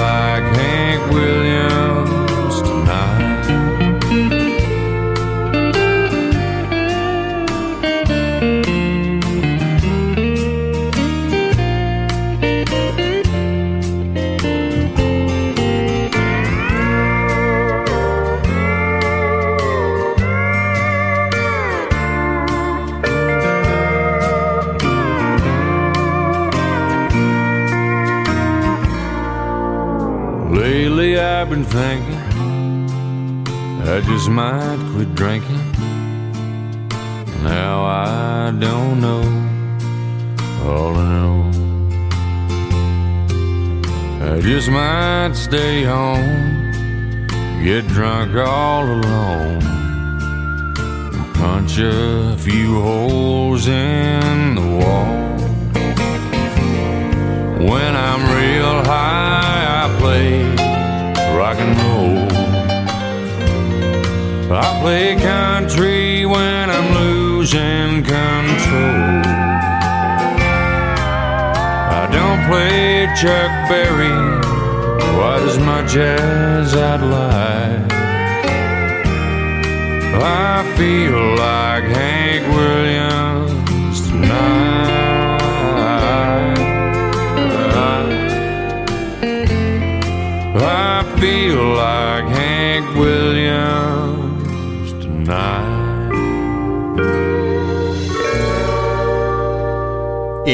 just might quit drinking. Now I don't know all I know. I just might stay home, get drunk all alone, punch a few holes in the wall. When I'm real high, I play country when I'm losing control. I don't play Chuck Berry quite as much as I'd like. I feel like Hank Williams tonight. I feel like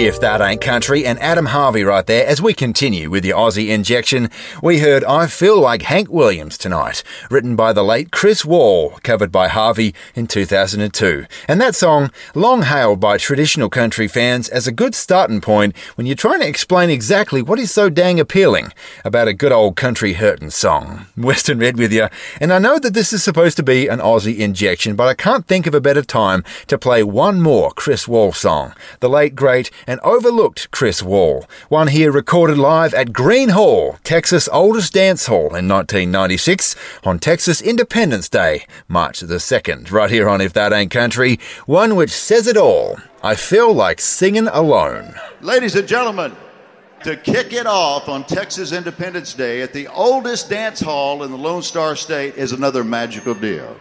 If that ain't country, and Adam Harvey right there as we continue with the Aussie injection. We heard I Feel Like Hank Williams tonight, written by the late Chris Wall, covered by Harvey in 2002. And that song, long hailed by traditional country fans as a good starting point when you're trying to explain exactly what is so dang appealing about a good old country hurtin' song. Western Red with you, and I know that this is supposed to be an Aussie injection, but I can't think of a better time to play one more Chris Wall song. The late, great, and overlooked Chris Wall. One here recorded live at Gruene Hall, Texas' oldest dance hall in 1996 on Texas Independence Day, March the 2nd, right here on If That Ain't Country, one which says it all. I feel like singing alone. Ladies and gentlemen, to kick it off on Texas Independence Day at the oldest dance hall in the Lone Star State is another magical deal.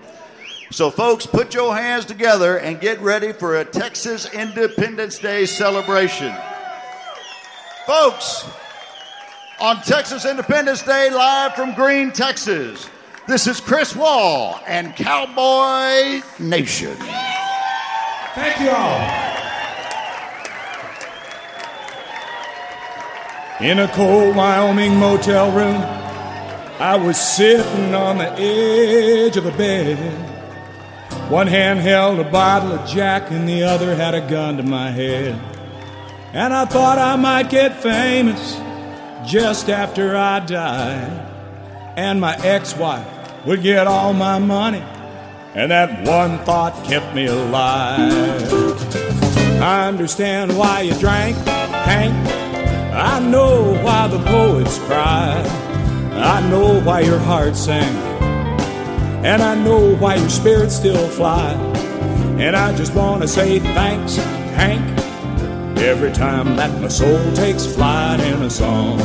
So, folks, put your hands together and get ready for a Texas Independence Day celebration. Folks, on Texas Independence Day, live from Gruene, Texas, this is Chris Wall and Cowboy Nation. Thank you all. In a cold Wyoming motel room, I was sitting on the edge of the bed. One hand held a bottle of Jack, and the other had a gun to my head. And I thought I might get famous just after I died. And my ex wife would get all my money. And that one thought kept me alive. I understand why you drank, Hank. I know why the poets cried. I know why your heart sang. And I know why your spirit still fly. And I just want to say thanks, Hank. Every time that my soul takes flight in a song,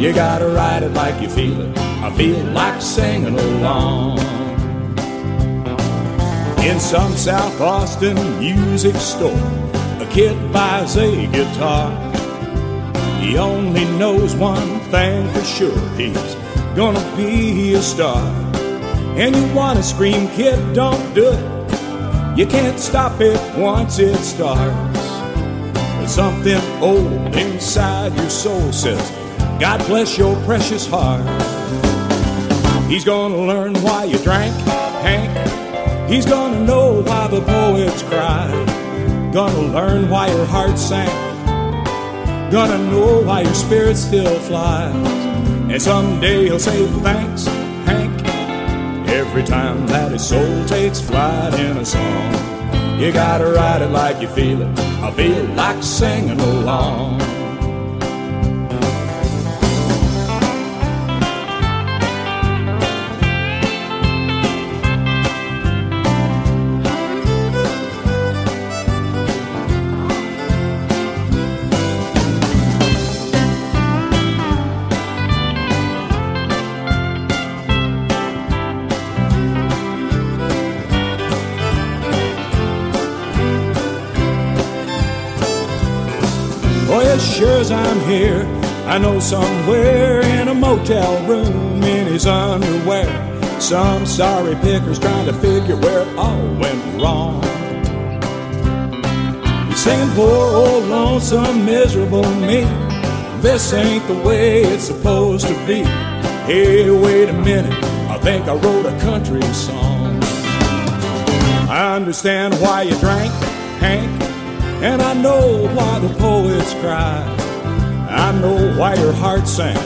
you gotta write it like you feel it. I feel like singing along. In some South Austin music store, a kid buys a guitar. He only knows one thing for sure he's gonna be a star. And you wanna scream, kid, don't do it. You can't stop it once it starts. There's something old inside your soul says, God bless your precious heart. He's gonna learn why you drank, Hank. He's gonna know why the poets cried. Gonna learn why your heart sank. Gonna know why your spirit still flies. And someday he'll say thanks, Hank. Every time that his soul takes flight in a song. You gotta write it like you feel it. I feel like singing along. I know somewhere in a motel room in his underwear, some sorry picker's trying to figure where it all went wrong. He's singing poor old lonesome miserable me. This ain't the way it's supposed to be. Hey, wait a minute, I think I wrote a country song. I understand why you drank, Hank. And I know why the poets cry. I know why your heart sang.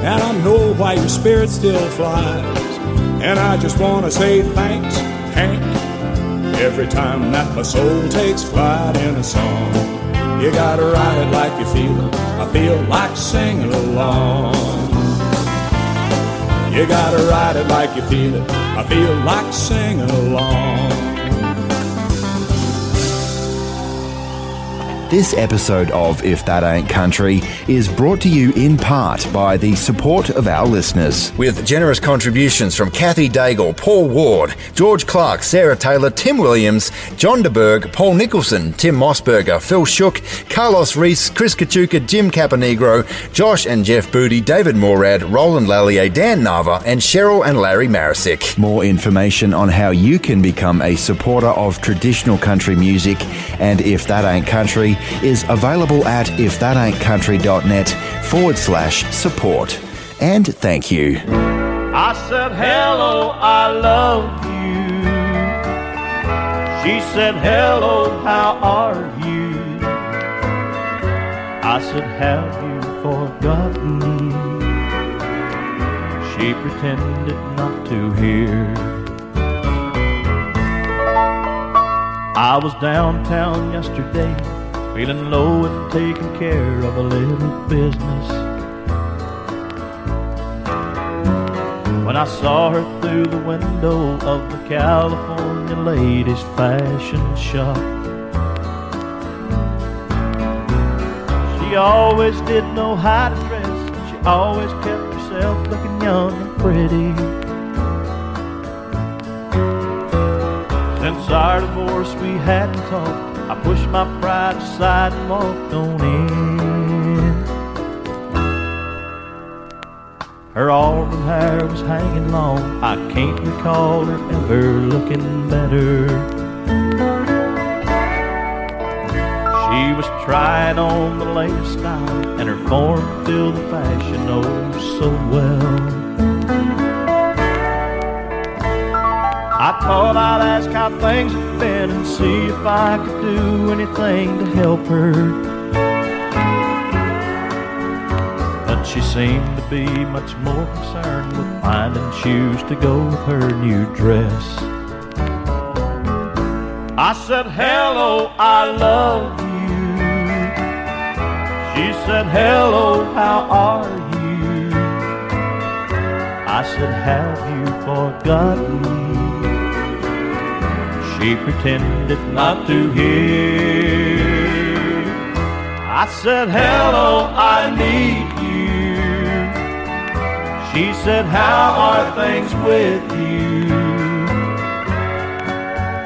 And I know why your spirit still flies. And I just want to say thanks, Hank. Every time that my soul takes flight in a song, you gotta write it like you feel it. I feel like singing along. You gotta write it like you feel it. I feel like singing along. This episode of If That Ain't Country is brought to you in part by the support of our listeners. With generous contributions from Kathy Daigle, Paul Ward, George Clark, Sarah Taylor, Tim Williams, John DeBerg, Paul Nicholson, Tim Mossberger, Phil Shook, Carlos Reese, Chris Kachuka, Jim Caponegro, Josh and Jeff Booty, David Morad, Roland Lallier, Dan Nava, and Cheryl and Larry Marisick. More information on how you can become a supporter of traditional country music and If That Ain't Country is available at ifthataintcountry.net forward slash support. And thank you. I said, Hello, I love you. She said, Hello, how are you? I said, Have you forgotten me? She pretended not to hear. I was downtown yesterday, feeling low and taking care of a little business. when I saw her through the window of the California ladies' fashion shop. She always did know how to dress, she always kept herself looking young and pretty. Since our divorce, we hadn't talked. I pushed my pride aside and walked on in. Her auburn hair was hanging long. I can't recall her ever looking better. She was tried on the latest style, and her form filled the fashion oh so well. Thought I'd ask how things had been and see if I could do anything to help her. But she seemed to be much more concerned with finding shoes to go with her new dress. I said, Hello, I love you. She said, Hello, how are you? I said, Have you forgotten me? She pretended not to hear. I said, Hello, I need you. She said, How are things with you?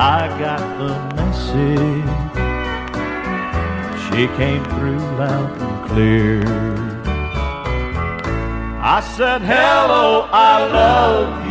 I got the message. She came through loud and clear. I said, Hello, I love you.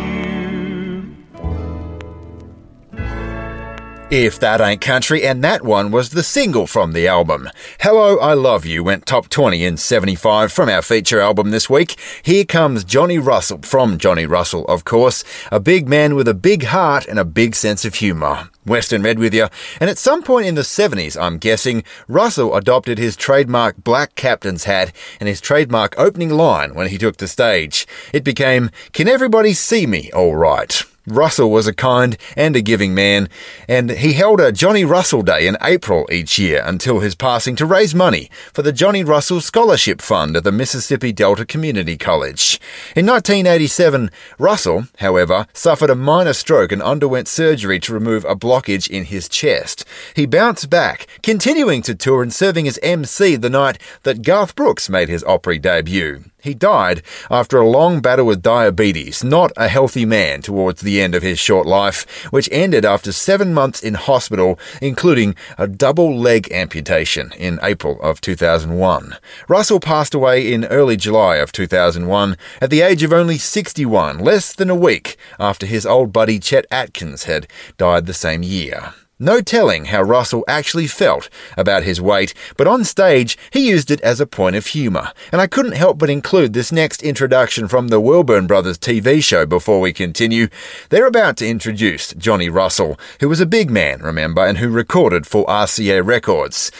If That Ain't Country, and that one was the single from the album. Hello, I Love You went top 20 in 75 from our feature album this week. Here comes Johnny Russell, from Johnny Russell, of course, a big man with a big heart and a big sense of humour. Western Red with you. And at some point in the 70s, I'm guessing, Russell adopted his trademark black captain's hat and his trademark opening line when he took the stage. It became, Can everybody see me all right? Russell was a kind and a giving man, and he held a Johnny Russell Day in April each year until his passing to raise money for the Johnny Russell Scholarship Fund at the Mississippi Delta Community College. In 1987, Russell, however, suffered a minor stroke and underwent surgery to remove a blockage in his chest. He bounced back, continuing to tour and serving as MC the night that Garth Brooks made his Opry debut. He died after a long battle with diabetes, not a healthy man towards the end of his short life, which ended after seven months in hospital, including a double leg amputation in April of 2001. Russell passed away in early July of 2001 at the age of only 61, less than a week after his old buddy Chet Atkins had died the same year. No telling how Russell actually felt about his weight, but on stage he used it as a point of humour. And I couldn't help but include this next introduction from the Wilburn Brothers TV show before we continue. They're about to introduce Johnny Russell, who was a big man, remember, and who recorded for RCA Records.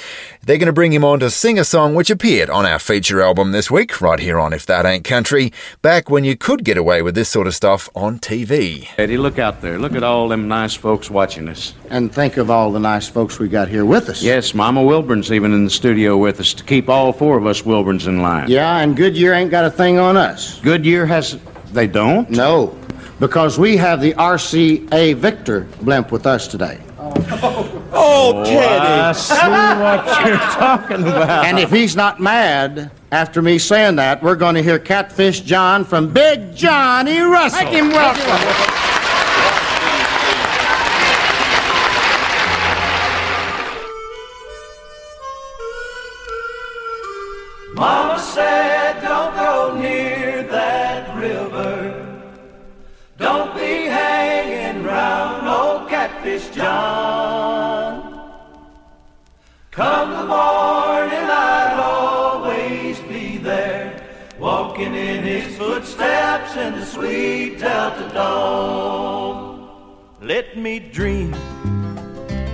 They're going to bring him on to sing a song which appeared on our feature album this week, right here on If That Ain't Country, back when you could get away with this sort of stuff on TV. Eddie, look out there. Look at all them nice folks watching us. And think of all the nice folks we got here with us. Yes, Mama Wilburn's even in the studio with us to keep all four of us Wilburns in line. Yeah, and Goodyear ain't got a thing on us. Goodyear has. They don't? No, because we have the RCA Victor blimp with us today. Oh, oh Teddy. I see what you're talking about. And if he's not mad after me saying that, we're going to hear Catfish John from Big Johnny Russell. Make him welcome. Catfish, John. Come the morning, I'd always be there, walking in his footsteps in the sweet Delta dawn. Let me dream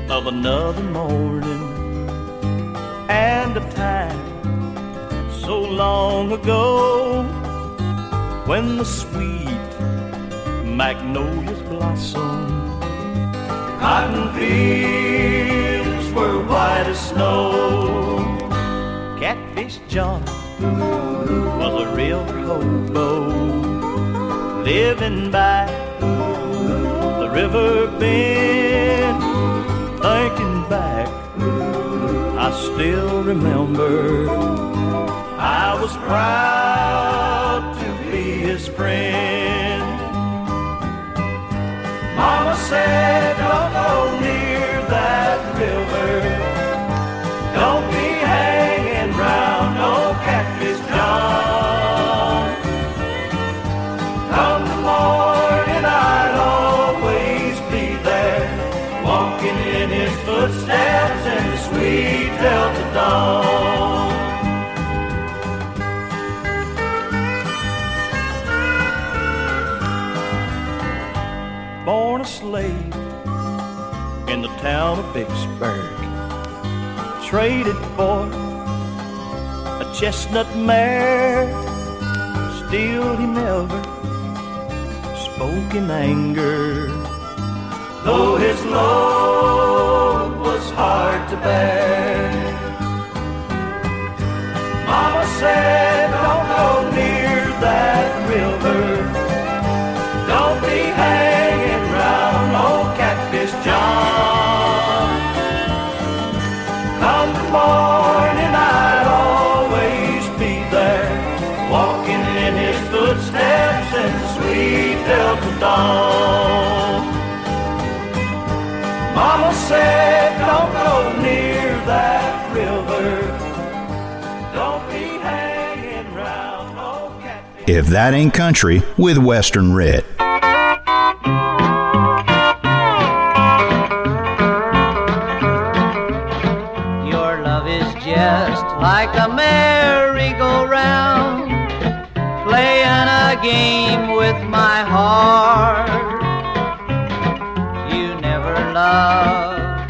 of another morning and a time so long ago when the sweet magnolias blossomed. Cotton fields were white as snow. Catfish John was a real hobo living by the river bend. Thinking back, I still remember I was proud to be his friend. Mama said, that river. Don't be hanging round no catfish, John. Come the morning, I'd always be there, walking in his footsteps in the sweet Delta dawn. In the town of Vicksburg. Traded for a chestnut mare. Still, he never spoke in anger. Though his load was hard to bear. Mama said, Don't go near that river. Dawn. Mama said, Don't go near that river. Don't be hanging round Catfish If that ain't country with Western Red. Love,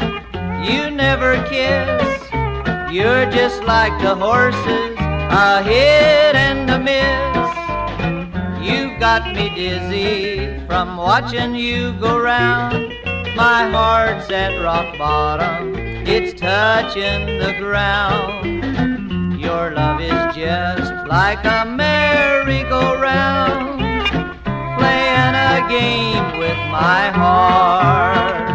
you never kiss. You're just like the horses, a hit and a miss. You've got me dizzy from watching you go round. My heart's at rock bottom, it's touching the ground. Your love is just like a merry-go-round, playing a game with my heart.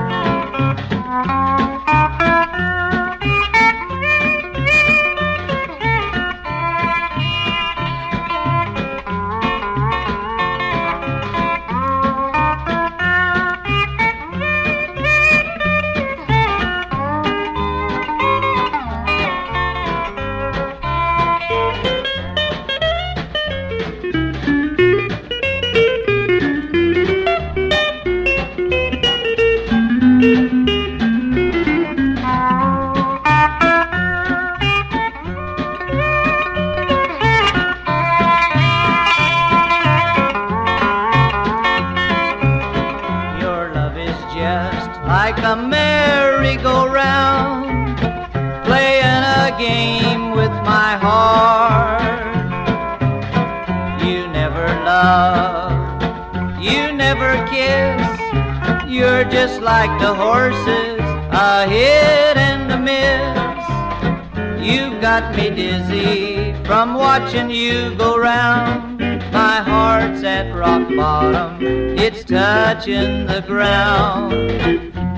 From watching you go round. My heart's at rock bottom, it's touching the ground.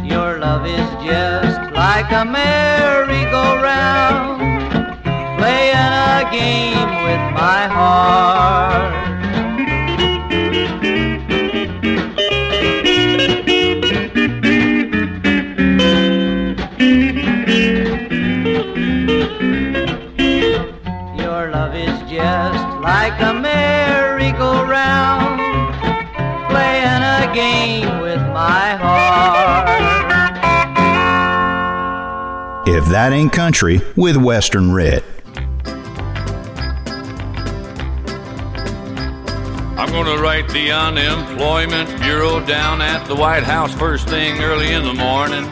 Your love is just like a merry-go-round, playing a game with my heart. That ain't country with Western Red. I'm gonna write the unemployment bureau down at the White House first thing early in the morning.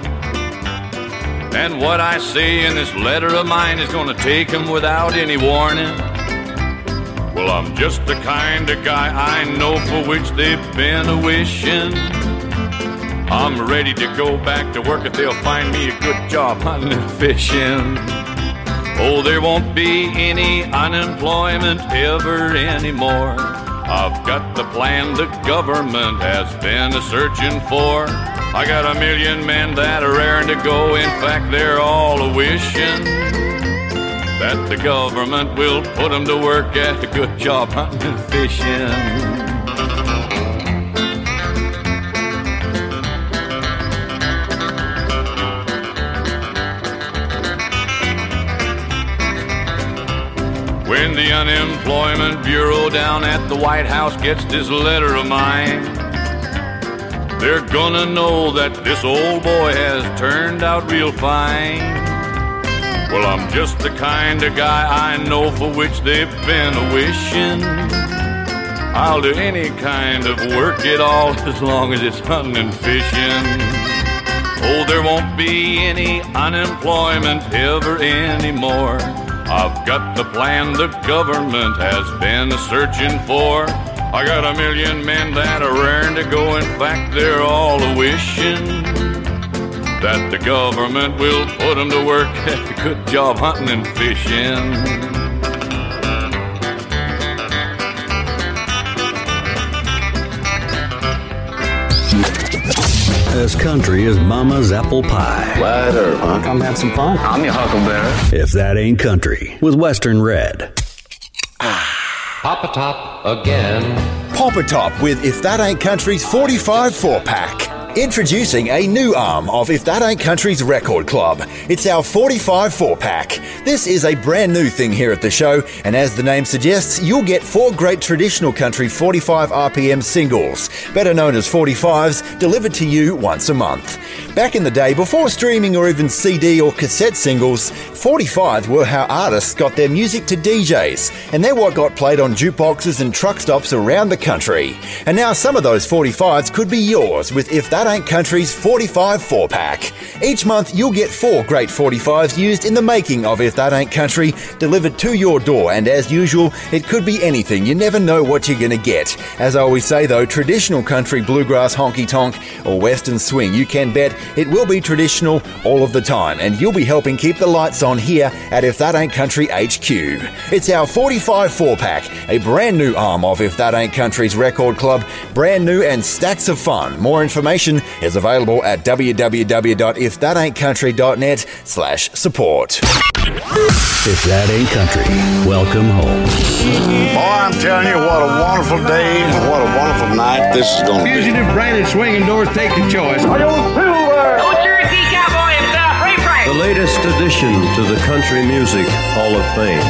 And what I say in this letter of mine is gonna take take 'em without any warning. Well, I'm just the kind of guy I know for which they've been a wishing. I'm ready to go back to work if they'll find me a good job hunting and fishing. Oh, there won't be any unemployment ever anymore. I've got the plan the government has been a searching for. I got a million men that are raring to go. In fact, they're all a wishing that the government will put them to work at a good job hunting and fishing. Unemployment Bureau down at the White House gets this letter of mine, they're gonna know that this old boy has turned out real fine. Well, I'm just the kind of guy I know for which they've been a wishing I'll do any kind of work at all as long as it's hunting and fishing. Oh, there won't be any unemployment ever anymore. I've got the plan the government has been searching for. I got a million men that are raring to go. In fact, they're all wishing that the government will put them to work. Good job hunting and fishing. As country as mama's apple pie. Wide earth, huh? Come have some fun. I'm your huckleberry. If that ain't country, with Western Red. Ah. Pop a Top again. Pop a Top with If That Ain't Country's 45 4 pack. Introducing a new arm of If That Ain't Country's Record Club. It's our 45 4 pack. This is a brand new thing here at the show, and as the name suggests, you'll get four great traditional country 45 RPM singles, better known as 45s, delivered to you once a month. Back in the day, before streaming or even CD or cassette singles, 45s were how artists got their music to DJs, and they're what got played on jukeboxes and truck stops around the country. And now some of those 45s could be yours with If That Ain't Country's 45 4 pack. Each month, you'll get four great 45s used in the making of If That Ain't Country, delivered to your door. And as usual, it could be anything. You never know what you're going to get. As I always say, though, traditional country, bluegrass, honky tonk, or western swing, you can bet it will be traditional all of the time. And you'll be helping keep the lights on here at If That Ain't Country HQ. It's our 45 4 pack, a brand new arm of If That Ain't Country's record club, brand new and stacks of fun. More information is available at www.ifthataintcountry.net slash support. If that ain't country, welcome home. Boy, I'm telling you, what a wonderful day and what a wonderful night this is going to be. Fugitive Brandon swinging doors take the choice. The latest addition to the Country Music Hall of Fame.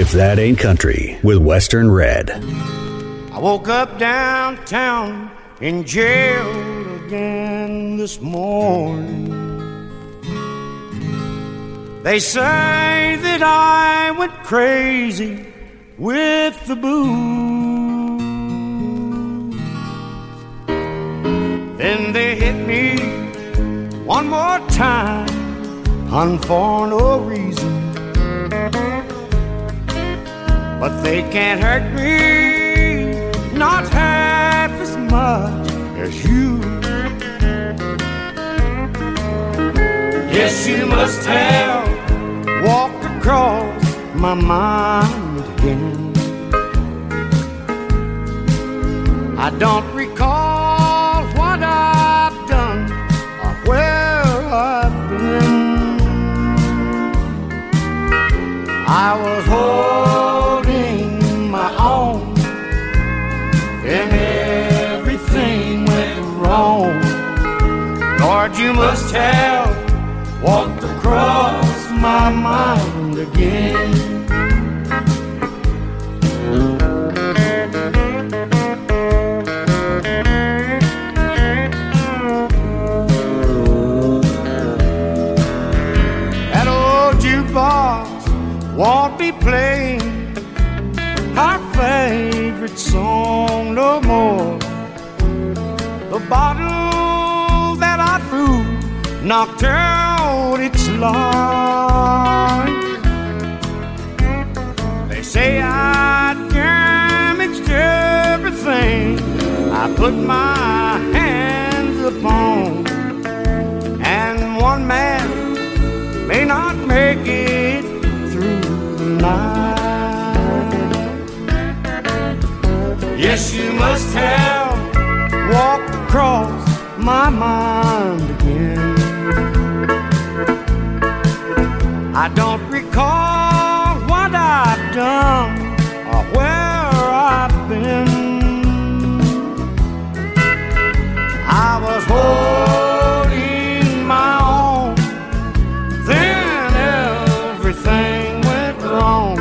If that ain't country, with Western Red. I woke up downtown in jail again this morning. They say that I went crazy with the booze. Then they hit me one more time, and for no reason. But they can't hurt me, not half as much as you. Yes, you must have walked across my mind again. I don't recall what I've done or where I've been. I was holding my own, and everything went wrong. Lord, you must have my mind again. That old jukebox won't be playing our favorite song no more. The bottle that I threw knocked out its light. Say I damaged everything I put my hands upon, and one man may not make it through the night. Yes, you must have walked across my mind again. I don't recall Done or where I've been. I was holding my own, then everything went wrong.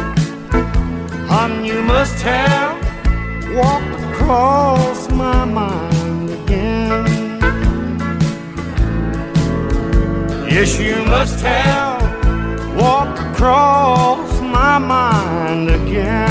And you must have walked across my mind again. Yes, you must have walked across my mind again.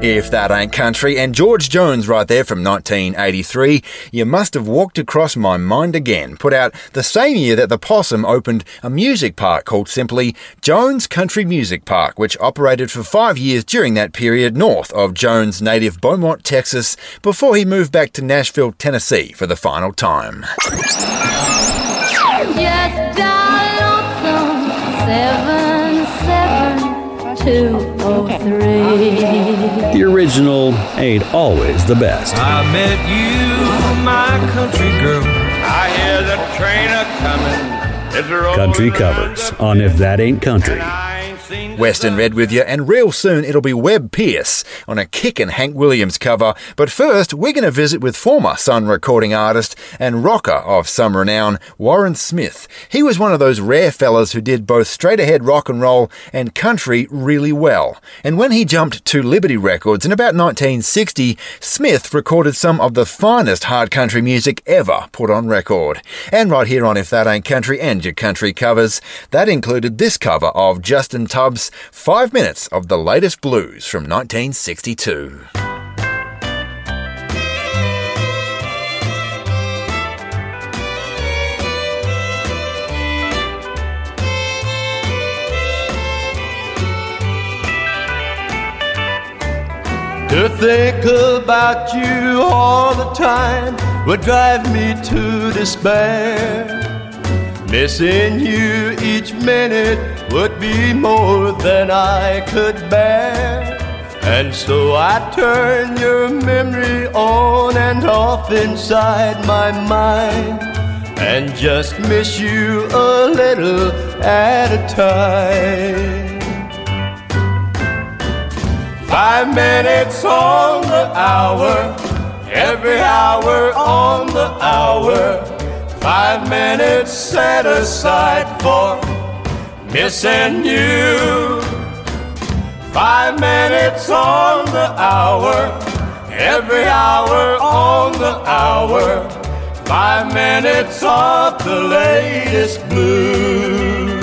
If that ain't country, and George Jones right there from 1983, you must have walked across my mind again. Put out the same year that the Possum opened a music park called simply Jones Country Music Park, which operated for five years during that period north of Jones' native Beaumont, Texas, before he moved back to Nashville, Tennessee for the final time. Two oh three. The original ain't always the best. I met you, my country girl. I hear the train a coming. It's a rolling Country covers on If That Ain't Country. Western Red with you, and real soon it'll be Webb Pierce on a kickin' Hank Williams cover. But first, we're going to visit with former Sun recording artist and rocker of some renown, Warren Smith. He was one of those rare fellas who did both straight ahead rock and roll and country really well. And when he jumped to Liberty Records in about 1960, Smith recorded some of the finest hard country music ever put on record. And right here on If That Ain't Country and Your Country covers, that included this cover of Justin Tubb's Five Minutes of the Latest Blues from 1962. To think about you all the time would drive me to despair. Missing you each minute would be more than I could bear. And so I turn your memory on and off inside my mind. And just miss you a little at a time. Five minutes on the hour, every hour on the hour. Five minutes set aside for missing you. Five minutes on the hour, every hour on the hour. Five minutes of the latest blues.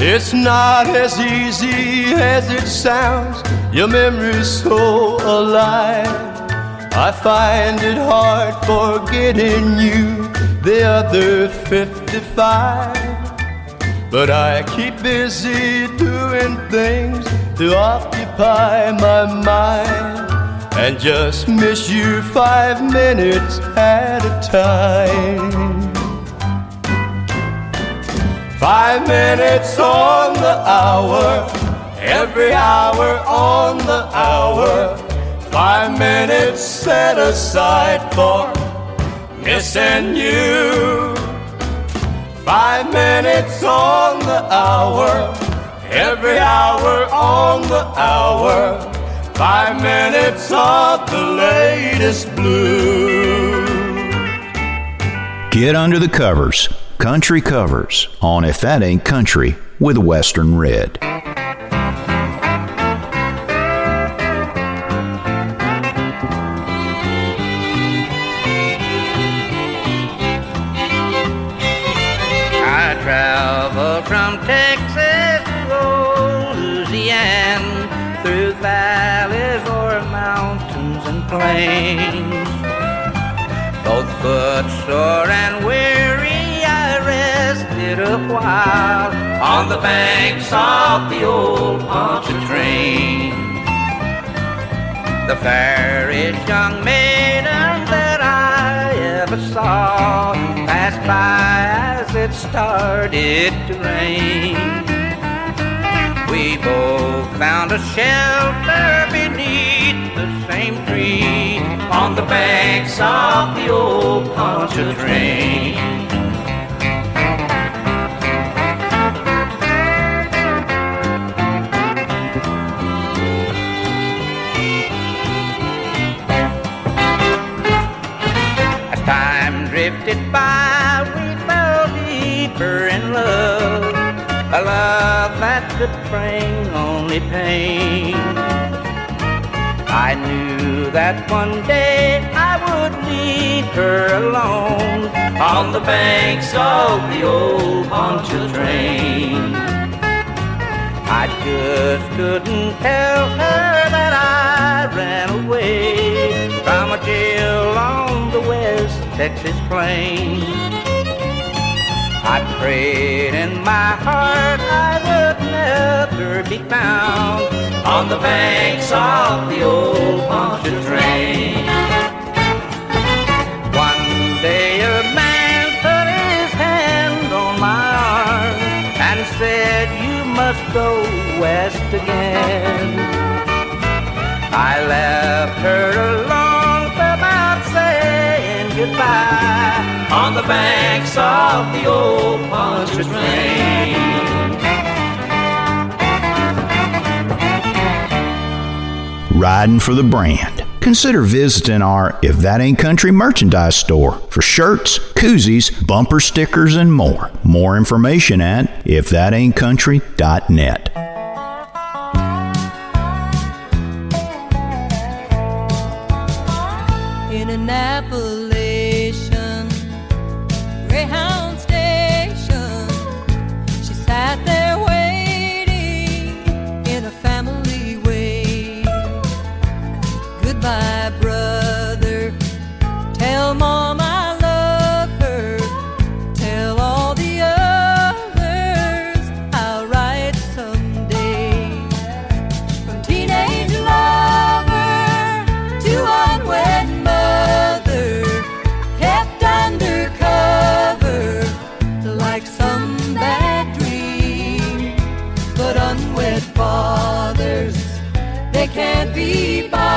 It's not as easy as it sounds. Your memory's so alive. I find it hard forgetting you, the other 55. But I keep busy doing things to occupy my mind and just miss you five minutes at a time. Five minutes on the hour, every hour on the hour. Five minutes set aside for missing you. Five minutes on the hour, every hour on the hour. Five minutes of the latest blues. Get under the covers. Country covers on If That Ain't Country with Western Red. I travel from Texas to Louisiana through valleys or mountains and plains. Both footsore and weary, on the banks of the old Pontchartrain. The fairest young maiden that I ever saw passed by as it started to rain. We both found a shelter beneath the same tree on the banks of the old Pontchartrain. Drifted by, we fell deeper in love, a love that could bring only pain. I knew that one day I would leave her alone on the banks of the old Pontchartrain. I just couldn't tell her that I ran away from a jail on the West Texas plain. I prayed in my heart I would never be found on the banks of the old Pontchartrain. One day a man put his hand on my arm and said, You must go west again. I left her alone goodbye on the banks of the old Pontchartrain. Riding for the brand. Consider visiting our If That Ain't Country merchandise store for shirts, koozies, bumper stickers, and more. More information at ifthataintcountry.net. they can't be bothered,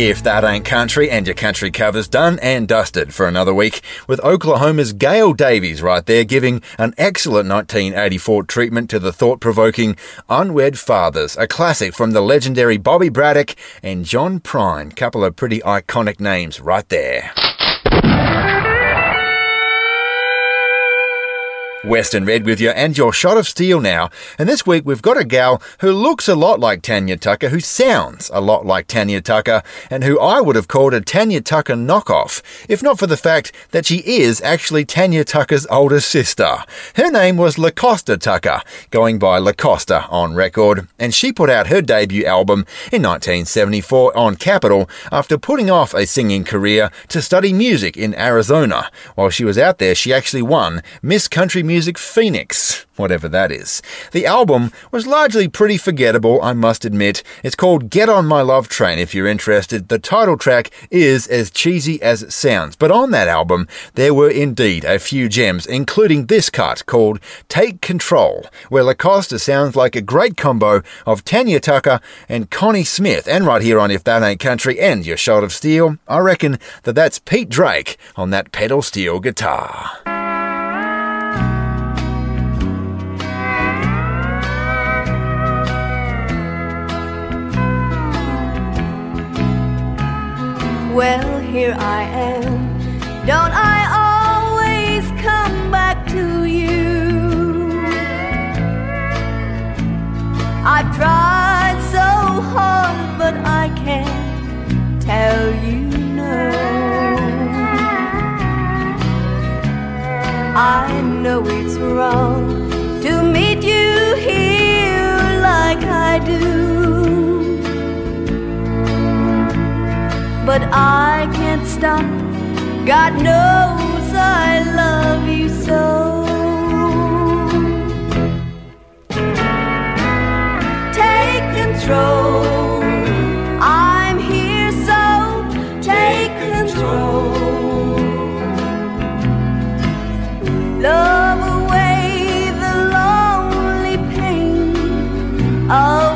If that ain't country and your country covers done and dusted for another week with Oklahoma's Gail Davies right there giving an excellent 1984 treatment to the thought-provoking Unwed Fathers, a classic from the legendary Bobby Braddock and John Prine. Couple of pretty iconic names right there. Western Red with you and your shot of steel now. And this week we've got a gal who looks a lot like Tanya Tucker, who sounds a lot like Tanya Tucker, and who I would have called a Tanya Tucker knockoff, if not for the fact that she is actually Tanya Tucker's older sister. Her name was LaCosta Tucker, going by LaCosta on record, and she put out her debut album in 1974 on Capitol after putting off a singing career to study music in Arizona. While she was out there, she actually won Miss Country Music Phoenix, whatever that is. The album was largely pretty forgettable, I must admit. It's called Get On My Love Train if you're interested. The title track is as cheesy as it sounds, but on that album there were indeed a few gems, including this cut called Take Control, where LaCosta sounds like a great combo of Tanya Tucker and Connie Smith. And right here on If That Ain't Country and Your Shot of Steel, I reckon that that's Pete Drake on that pedal steel guitar. Well, here I am. Don't I always come back to you? I've tried so hard, but I can't tell you no. I know it's wrong to meet you here like I do. But I can't stop. God knows I love you so. Take control. I'm here, so take control. Love away the lonely pain of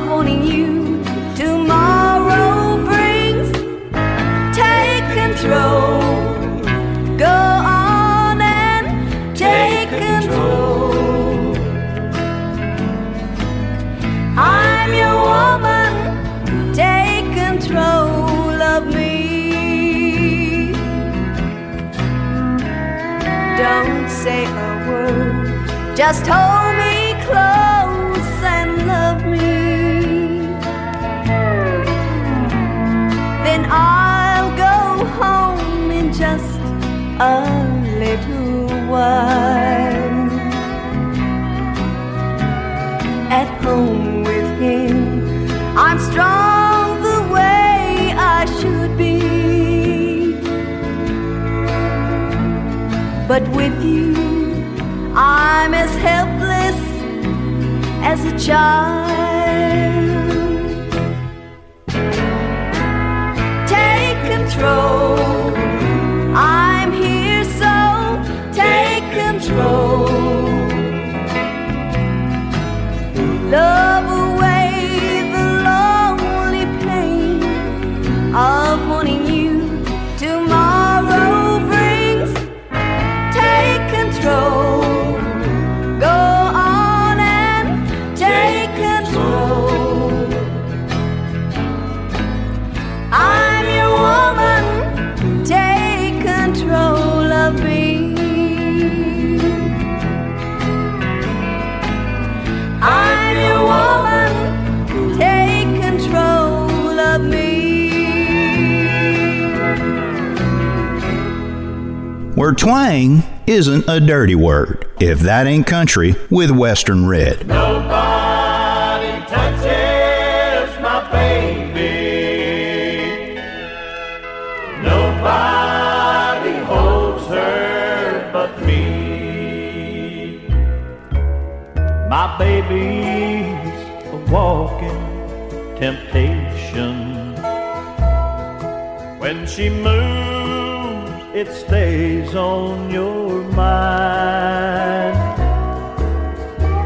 isn't a dirty word. If that ain't country with Western Red. Nobody touches my baby. Nobody holds her but me. My baby's a walking temptation. When she moves, it stays on your mind.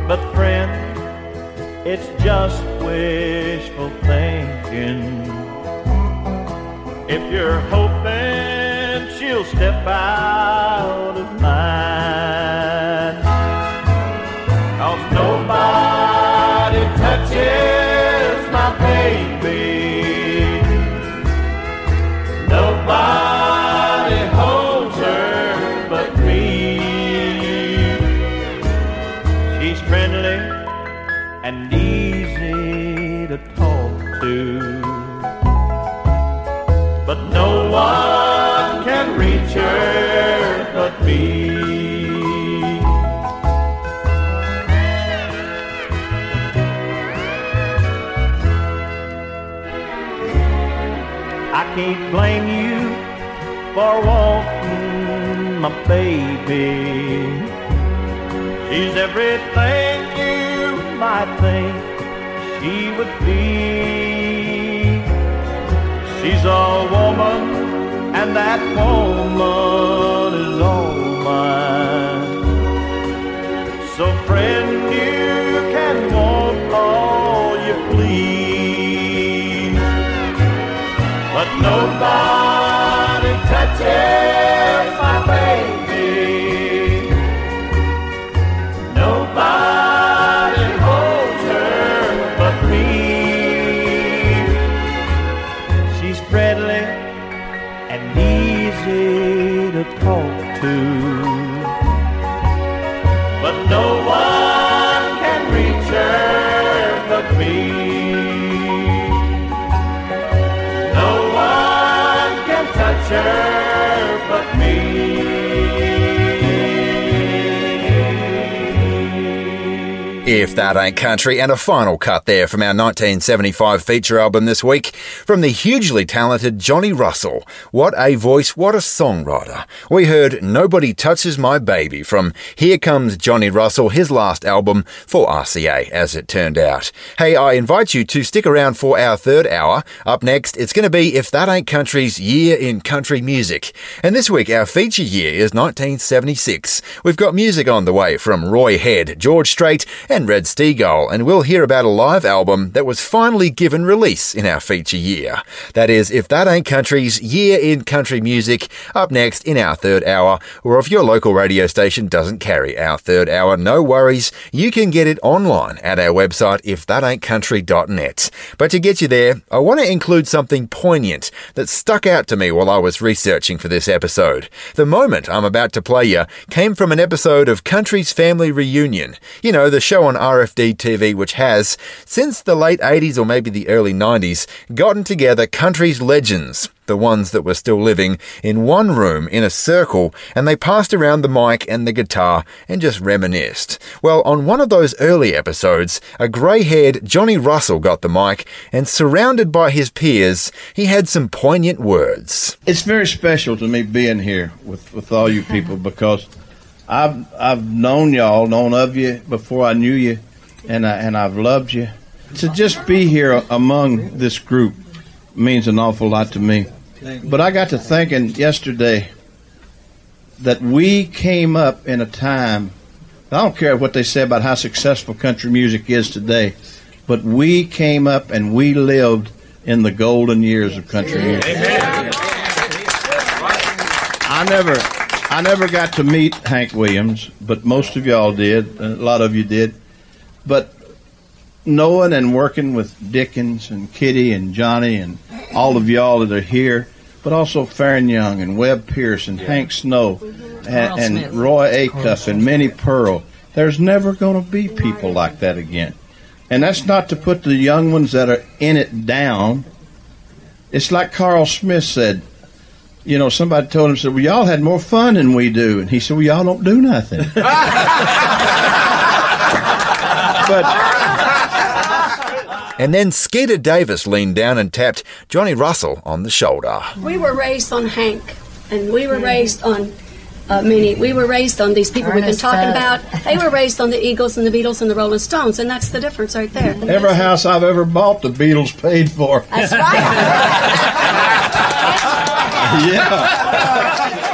But friend, it's just wishful thinking. If you're hoping she'll step out me. I can't blame you for wanting my baby. She's everything you might think she would be. She's a woman, and that woman is all mine. So, friend, you can want all you please, but nobody touches If That Ain't Country, and a final cut there from our 1975 feature album this week from the hugely talented Johnny Russell. What a voice, what a songwriter. We heard Nobody Touches My Baby from Here Comes Johnny Russell, his last album for RCA, as it turned out. Hey, I invite you to stick around for our third hour. Up next, it's going to be If That Ain't Country's Year in Country Music. And this week, our feature year is 1976. We've got music on the way from Roy Head, George Strait, and Red Steagall, and we'll hear about a live album that was finally given release in our feature year. That is, If That Ain't Country's Year in Country Music, up next in our third hour, or if your local radio station doesn't carry our third hour, no worries, you can get it online at our website, ifthataintcountry.net. But to get you there, I want to include something poignant that stuck out to me while I was researching for this episode. The moment I'm about to play you came from an episode of Country's Family Reunion. You know, the show on RFD TV, which has, since the late 80s or maybe the early 90s, gotten together country's legends, the ones that were still living, in one room in a circle, and they passed around the mic and the guitar and just reminisced. Well, on one of those early episodes, a grey haired Johnny Russell got the mic, and surrounded by his peers, he had some poignant words. It's very special to me being here with, with all you people because I've I've known y'all, known of you before I knew you, and I, and I've loved you. To just be here among this group means an awful lot to me. But I got to thinking yesterday that we came up in a time. I don't care what they say about how successful country music is today, but we came up and we lived in the golden years of country music. I never, I never got to meet Hank Williams, but most of y'all did. A lot of you did. But knowing and working with Dickens and Kitty and Johnny and all of y'all that are here, but also Faron Young and Webb Pierce and Hank Snow and, and Roy Acuff and Minnie Pearl. There's never going to be people like that again. And that's not to put the young ones that are in it down. It's like Carl Smith said. You know, somebody told him, said, Well, y'all had more fun than we do. And he said, Well, y'all don't do nothing. And then Skeeter Davis leaned down and tapped Johnny Russell on the shoulder. We were raised on Hank, and we were raised on uh, many. We were raised on these people we've been talking Tubb. about. They were raised on the Eagles and the Beatles and the Rolling Stones, and that's the difference right there. Every house I've ever bought, the Beatles paid for. That's right. yeah.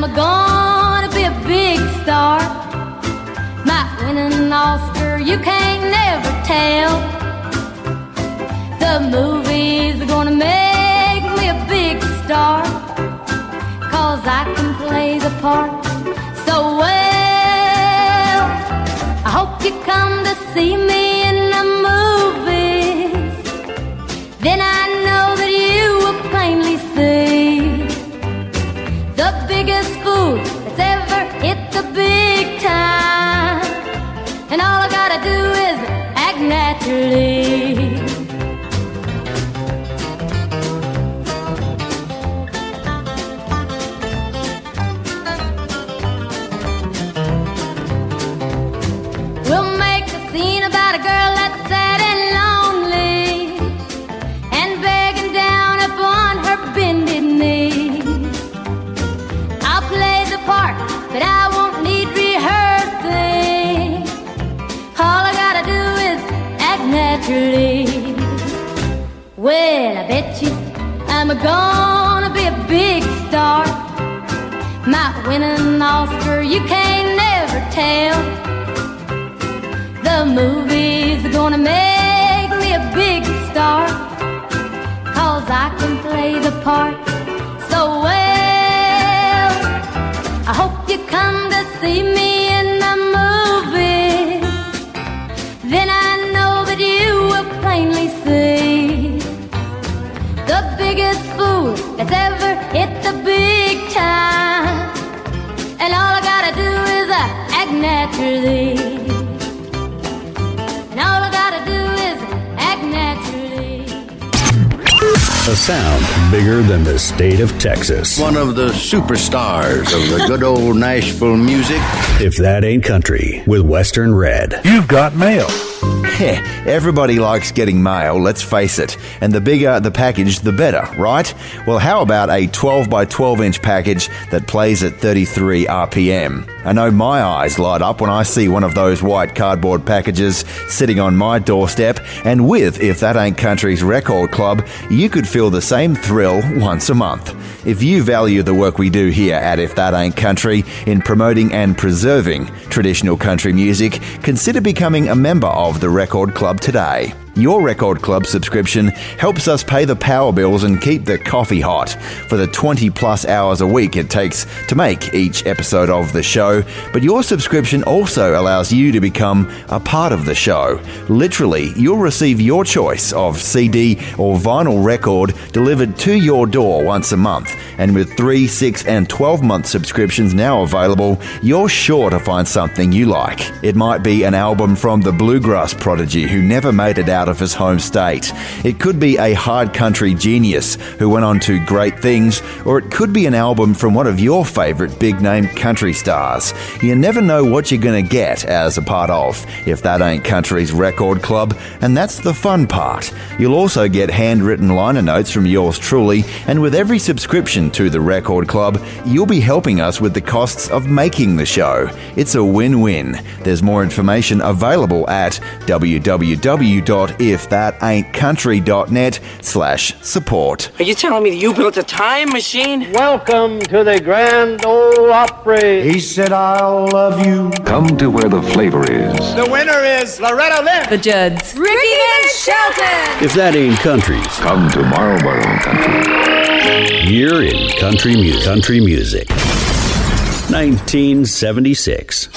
I'm gonna be a big star. Might win an Oscar, you can't never tell. The movies are gonna make me a big star. Cause I can play the part so well. I hope you come to see me in the movies. Then I biggest fool that's ever hit the big time. And all I gotta do is act naturally. Well, I bet you I'm gonna be a big star. Might win an Oscar, you can't never tell. The movies are gonna make me a big star. Cause I can play the part so well. I hope you come to see me that's ever hit the big time. And all I gotta do is uh, act naturally. And all I gotta do is act naturally. A sound bigger than the state of Texas. One of the superstars of the good old Nashville music. If that ain't country, with Western Red. You've got mail. Yeah, everybody likes getting mail, let's face it. And the bigger the package, the better, right? Well, how about a 12 by 12 inch package that plays at 33 RPM? I know my eyes light up when I see one of those white cardboard packages sitting on my doorstep, and with If That Ain't Country's Record Club, you could feel the same thrill once a month. If you value the work we do here at If That Ain't Country in promoting and preserving traditional country music, consider becoming a member of the Record Club today. Your Record Club subscription helps us pay the power bills and keep the coffee hot for the 20 plus hours a week it takes to make each episode of the show. But your subscription also allows you to become a part of the show. Literally, you'll receive your choice of CD or vinyl record delivered to your door once a month. And with 3, 6, and 12 month subscriptions now available, you're sure to find something you like. It might be an album from the bluegrass prodigy who never made it out of his home state. It could be a hard country genius who went on to great things, or it could be an album from one of your favourite big name country stars. You never know what you're going to get as a part of If That Ain't Country's Record Club, and that's the fun part. You'll also get handwritten liner notes from yours truly, and with every subscription to the Record Club, you'll be helping us with the costs of making the show. It's a win win. There's more information available at www.ifthataintcountry.net slash support. Are you telling me that you built a time machine? Welcome to the Grand Ole Opry. He said, I'll love you. Come to where the flavor is. The winner is Loretta Lynn. The Judds. Ricky and Shelton. If that ain't country's, Come to Marlboro Country. You're in country music. Country music. 1976.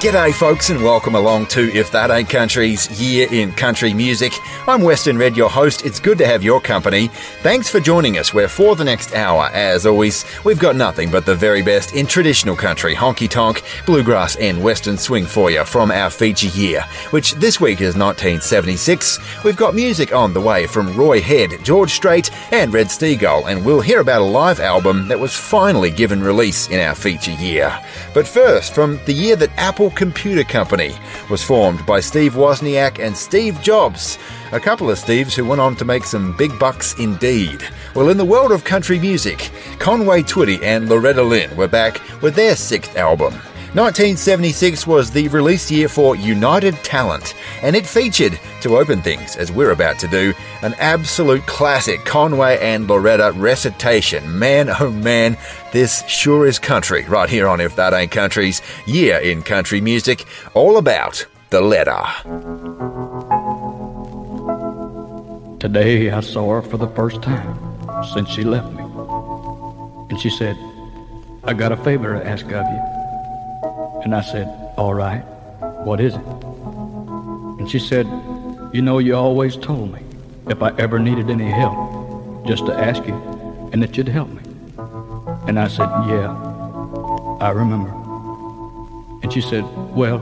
G'day, folks, and welcome along to If That Ain't Country's Year in Country Music. I'm Western Red, your host. It's good to have your company. Thanks for joining us, where for the next hour, as always, we've got nothing but the very best in traditional country, honky tonk, bluegrass, and western swing for you from our feature year, which this week is 1976. We've got music on the way from Roy Head, George Strait, and Red Steagall, and we'll hear about a live album that was finally given release in our feature year. But first, from the year that Apple Computer Company was formed by Steve Wozniak and Steve Jobs, a couple of Steves who went on to make some big bucks indeed. Well, in the world of country music, Conway Twitty and Loretta Lynn were back with their sixth album. 1976 was the release year for United Talent, and it featured, to open things as we're about to do, an absolute classic Conway and Loretta recitation. Man, oh man, this sure is country, right here on If That Ain't Country's Year in Country Music, all about the letter. Today I saw her for the first time since she left me. And she said, I got a favor to ask of you. And I said, All right, what is it? And she said, You know, you always told me if I ever needed any help, just to ask you and that you'd help me. And I said, Yeah, I remember. And she said, Well,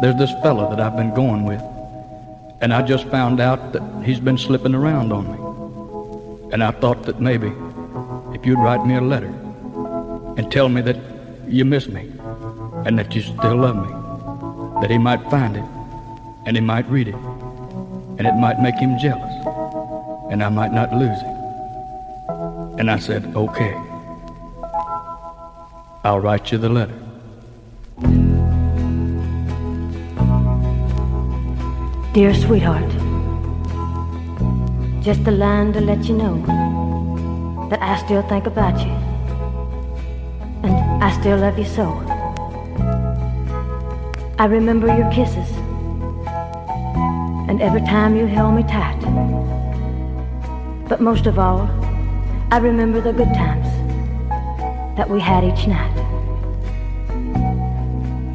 there's this fella that I've been going with. And I just found out that he's been slipping around on me. And I thought that maybe if you'd write me a letter and tell me that you miss me and that you still love me, that he might find it and he might read it and it might make him jealous and I might not lose him. And I said, okay, I'll write you the letter. Dear sweetheart, just a line to let you know that I still think about you. And I still love you so. I remember your kisses. And every time you held me tight. But most of all, I remember the good times that we had each night.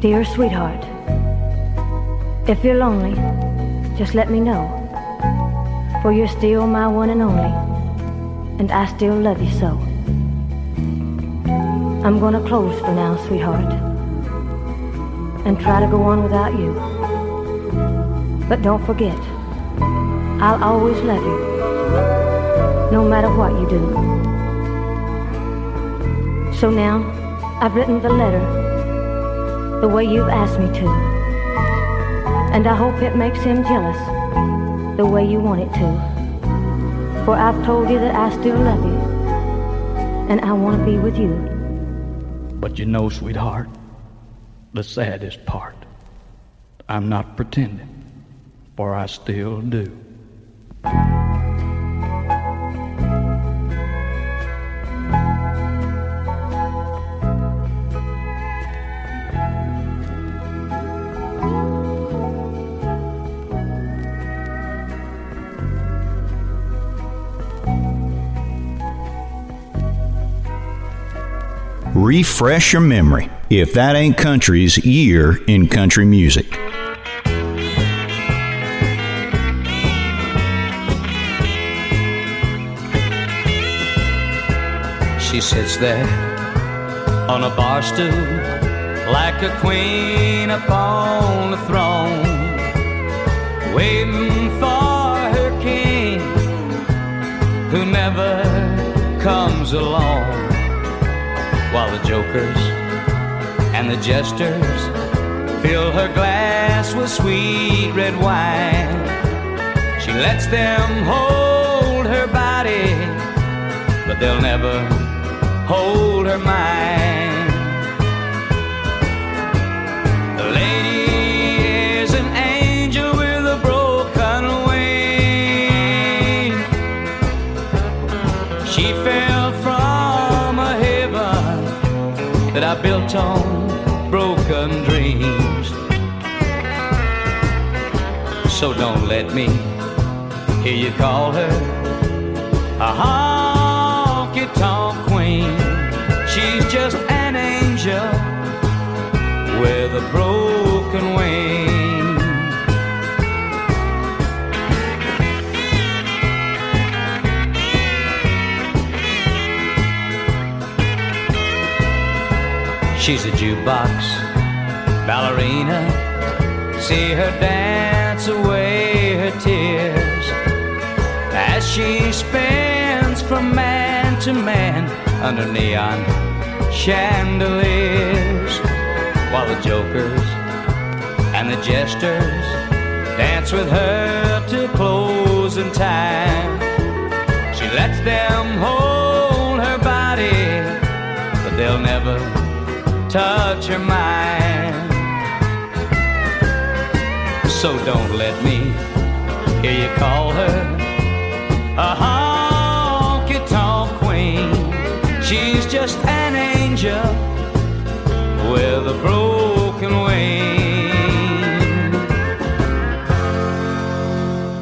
Dear sweetheart, if you're lonely, just let me know. For you're still my one and only, and I still love you so. I'm gonna close for now, sweetheart, and try to go on without you. But don't forget, I'll always love you, no matter what you do. So now, I've written the letter the way you've asked me to. And I hope it makes him jealous the way you want it to. For I've told you that I still love you. And I want to be with you. But you know, sweetheart, the saddest part, I'm not pretending, for I still do. Refresh your memory if that ain't country's year in country music. She sits there on a bar stool like a queen upon a throne, waiting for her king who never comes along. While the jokers and the jesters fill her glass with sweet red wine, she lets them hold her body, but they'll never hold her mind. So don't let me hear you call her a honky tonk queen. She's just an angel with a broken wing. She's a jukebox ballerina. See her dance away her tears as she spins from man to man under neon chandeliers while the jokers and the jesters dance with her till closing time. She lets them hold her body, but they'll never touch her mind. so don't let me hear you call her a honky tonk queen. She's just an angel with a broken wing.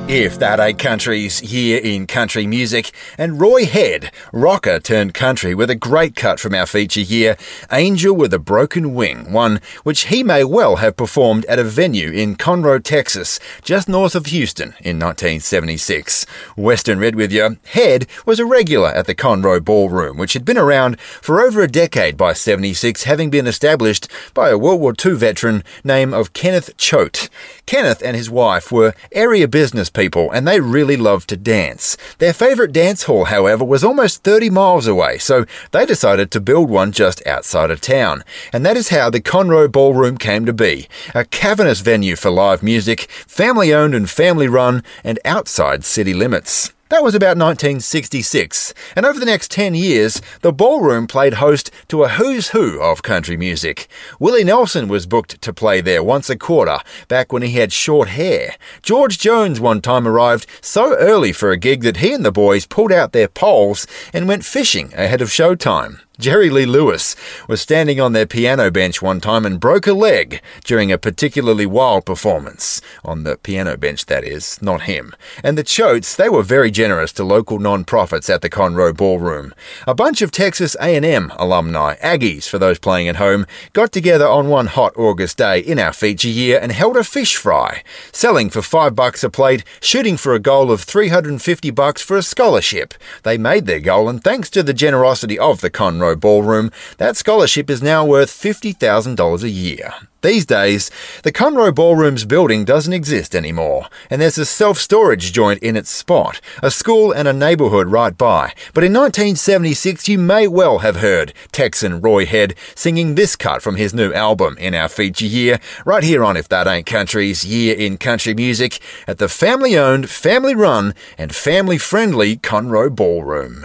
If that ain't country's year in country music, and Roy Head rocker turned country, with a great cut from our feature year, Angel with a Broken Wing, one which he may well have performed at a venue in Conroe, Texas, just north of Houston in 1976. Western Red with you, Head was a regular at the Conroe Ballroom, which had been around for over a decade by 76, having been established by a World War II veteran named of Kenneth Choate. Kenneth and his wife were area business people and they really loved to dance. Their favourite dance hall, however, was almost 30 miles away, so they decided to build one just outside of town. And that is how the Conroe Ballroom came to be a cavernous venue for live music, family owned and family run, and outside city limits. That was about 1966, and over the next 10 years, the ballroom played host to a who's who of country music. Willie Nelson was booked to play there once a quarter, back when he had short hair. George Jones one time arrived so early for a gig that he and the boys pulled out their poles and went fishing ahead of showtime. Jerry Lee Lewis was standing on their piano bench one time and broke a leg during a particularly wild performance. On the piano bench, that is, not him. And the Choates, they were very generous to local non-profits at the Conroe Ballroom. A bunch of Texas A&M alumni, Aggies for those playing at home, got together on one hot August day in our feature year and held a fish fry, selling for five bucks a plate, shooting for a goal of 350 bucks for a scholarship. They made their goal and thanks to the generosity of the Conroe Ballroom, that scholarship is now worth $50,000 a year. These days, the Conroe Ballroom's building doesn't exist anymore, and there's a self storage joint in its spot, a school and a neighbourhood right by. But in 1976, you may well have heard Texan Roy Head singing this cut from his new album in our feature year, right here on If That Ain't Country's Year in Country Music, at the family owned, family run, and family friendly Conroe Ballroom.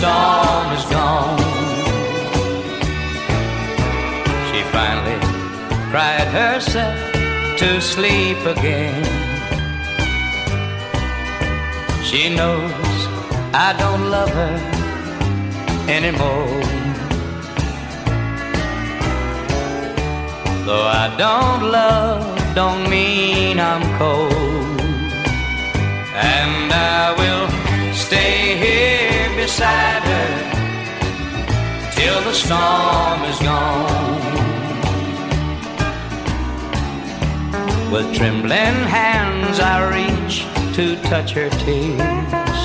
Storm is gone. She finally cried herself to sleep again. She knows I don't love her anymore. Though I don't love, don't mean I'm cold. And I will stay till the storm is gone. With trembling hands, I reach to touch her tears.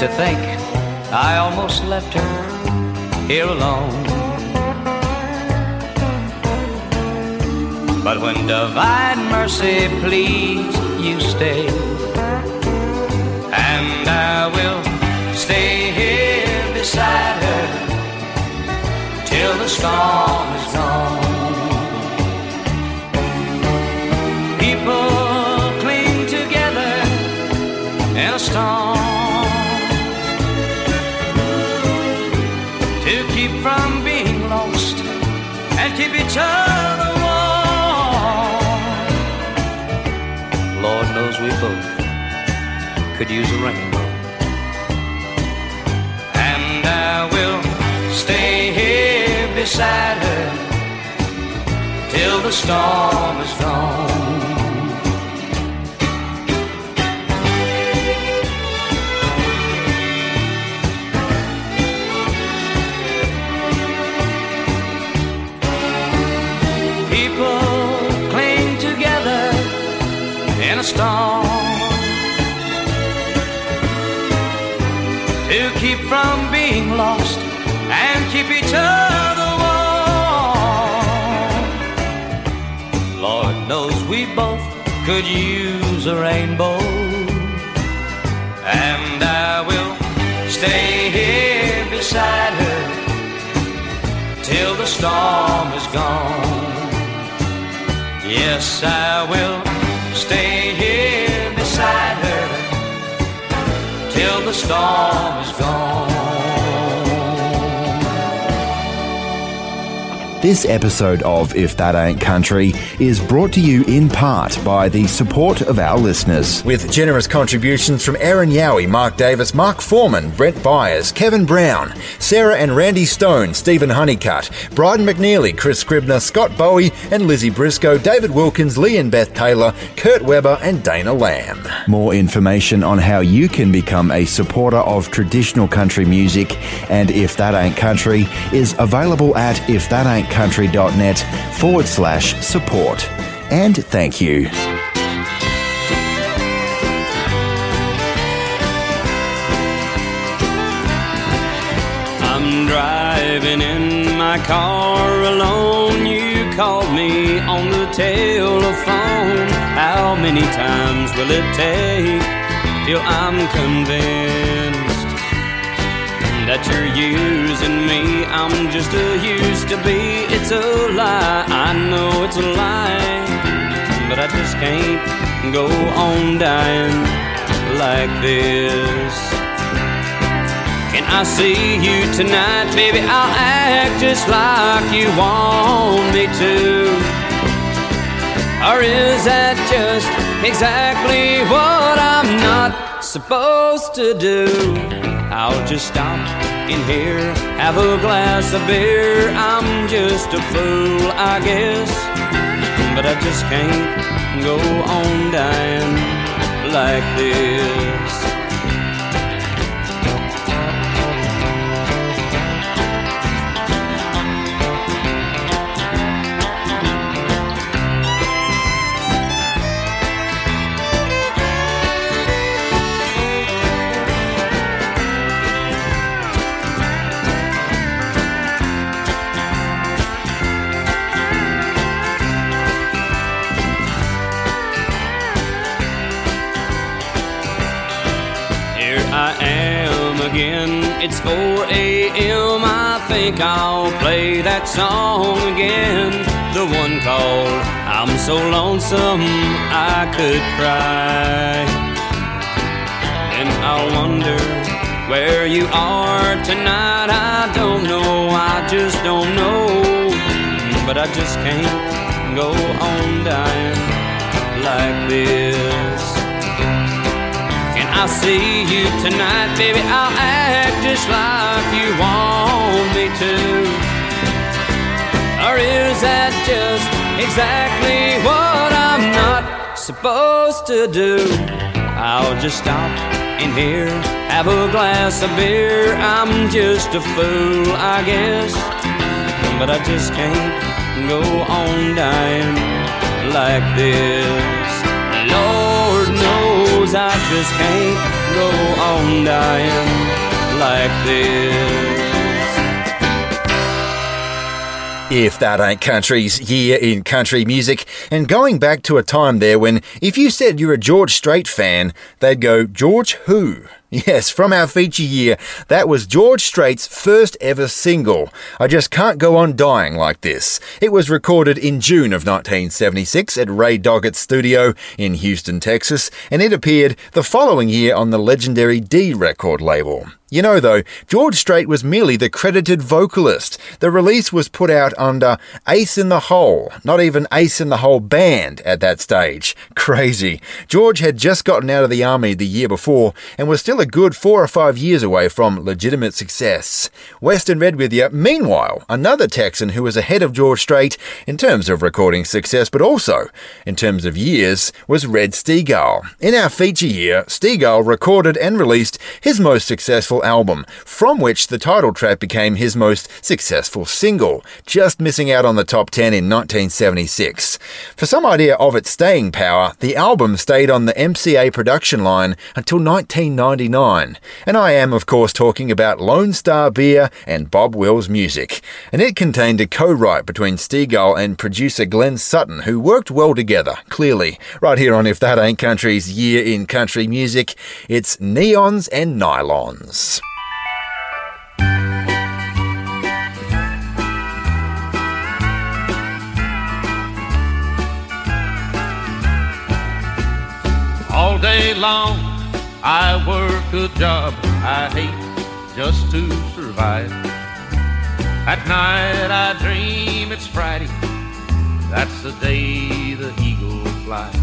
To think I almost left her here alone. But when divine mercy pleads, you stay. And I will stay here beside her till the storm is gone. Could use a rainbow. And I will stay here beside her till the storm is gone. Lost and keep each other warm. Lord knows we both could use a rainbow, and I will stay here beside her till the storm is gone. Yes, I will stay here beside her till the storm is gone. This episode of If That Ain't Country is brought to you in part by the support of our listeners. With generous contributions from Aaron Yowie, Mark Davis, Mark Foreman, Brent Byers, Kevin Brown, Sarah and Randy Stone, Stephen Honeycutt, Bryden McNeely, Chris Scribner, Scott Bowie and Lizzie Briscoe, David Wilkins, Lee and Beth Taylor, Kurt Weber and Dana Lamb. More information on how you can become a supporter of traditional country music and If That Ain't Country is available at ifthataintcountry.net forward slash support. And thank you. I'm driving in my car alone. You called me on the telephone. How many times will it take till I'm convinced that you're using me? I'm just a used to be. It's a lie. I know it's a lie, but I just can't go on dying like this. Can I see you tonight, baby? I'll act just like you want me to. Or is that just exactly what I'm not supposed to do? I'll just stop in here, have a glass of beer. I'm just a fool, I guess. But I just can't go on dying like this. Think I'll play that song again. The one called I'm So Lonesome I Could Cry. And I'll wonder where you are tonight. I don't know, I just don't know. But I just can't go on dying like this. Can I see you tonight, baby? I'll act just like you want me to. Or is that just exactly what I'm not supposed to do? I'll just stop in here, have a glass of beer. I'm just a fool, I guess. But I just can't go on dying like this. Lord I just can't go on dying like this. If that ain't country's year in country music, and going back to a time there when if you said you're a George Strait fan, they'd go, George who? Yes, from our feature year, that was George Strait's first ever single. I just can't go on dying like this. It was recorded in June of 1976 at Ray Doggett's studio in Houston, Texas, and it appeared the following year on the legendary D record label. You know, though, George Strait was merely the credited vocalist. The release was put out under Ace in the Hole, not even Ace in the Hole Band at that stage. Crazy. George had just gotten out of the army the year before and was still a good four or five years away from legitimate success. Western Red with you. Meanwhile, another Texan who was ahead of George Strait in terms of recording success, but also in terms of years, was Red Steagall. In our feature year, Steagall recorded and released his most successful album, from which the title track became his most successful single, just missing out on the top 10 in 1976. For some idea of its staying power, the album stayed on the MCA production line until 1999. And I am, of course, talking about Lone Star Beer and Bob Wills Music. And it contained a co write between Steagall and producer Glenn Sutton, who worked well together, clearly. Right here on If That Ain't Country's Year in Country Music, it's Neons and Nylons. Day long, I work a job I hate just to survive. At night, I dream it's Friday. That's the day the eagle flies.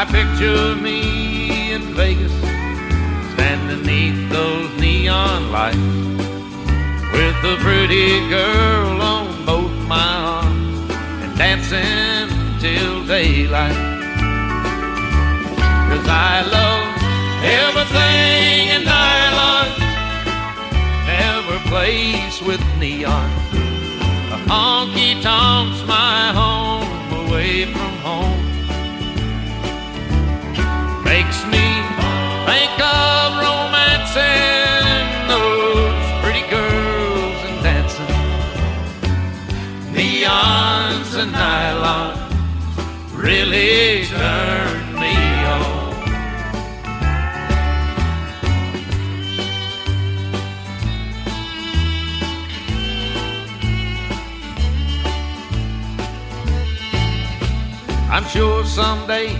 I picture me in Vegas, standing neath those neon lights, with a pretty girl on both my arms, and dancing till daylight. Cause I love everything in nylon, never place with neon. A honky tonk's my home away from home. Makes me think of romancing those pretty girls and dancing. Neons and nylon really turned I'm sure someday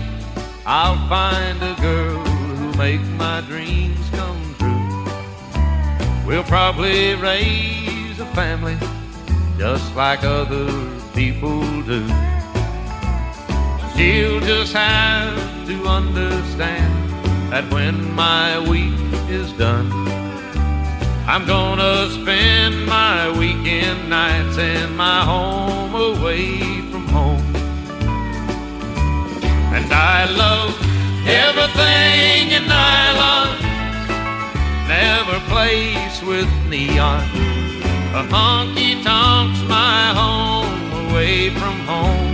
I'll find a girl who'll make my dreams come true. We'll probably raise a family just like other people do. She'll just have to understand that when my week is done, I'm gonna spend my weekend nights in my home away from home. I love everything in nylon, never place with neon. A honky tonk's my home away from home.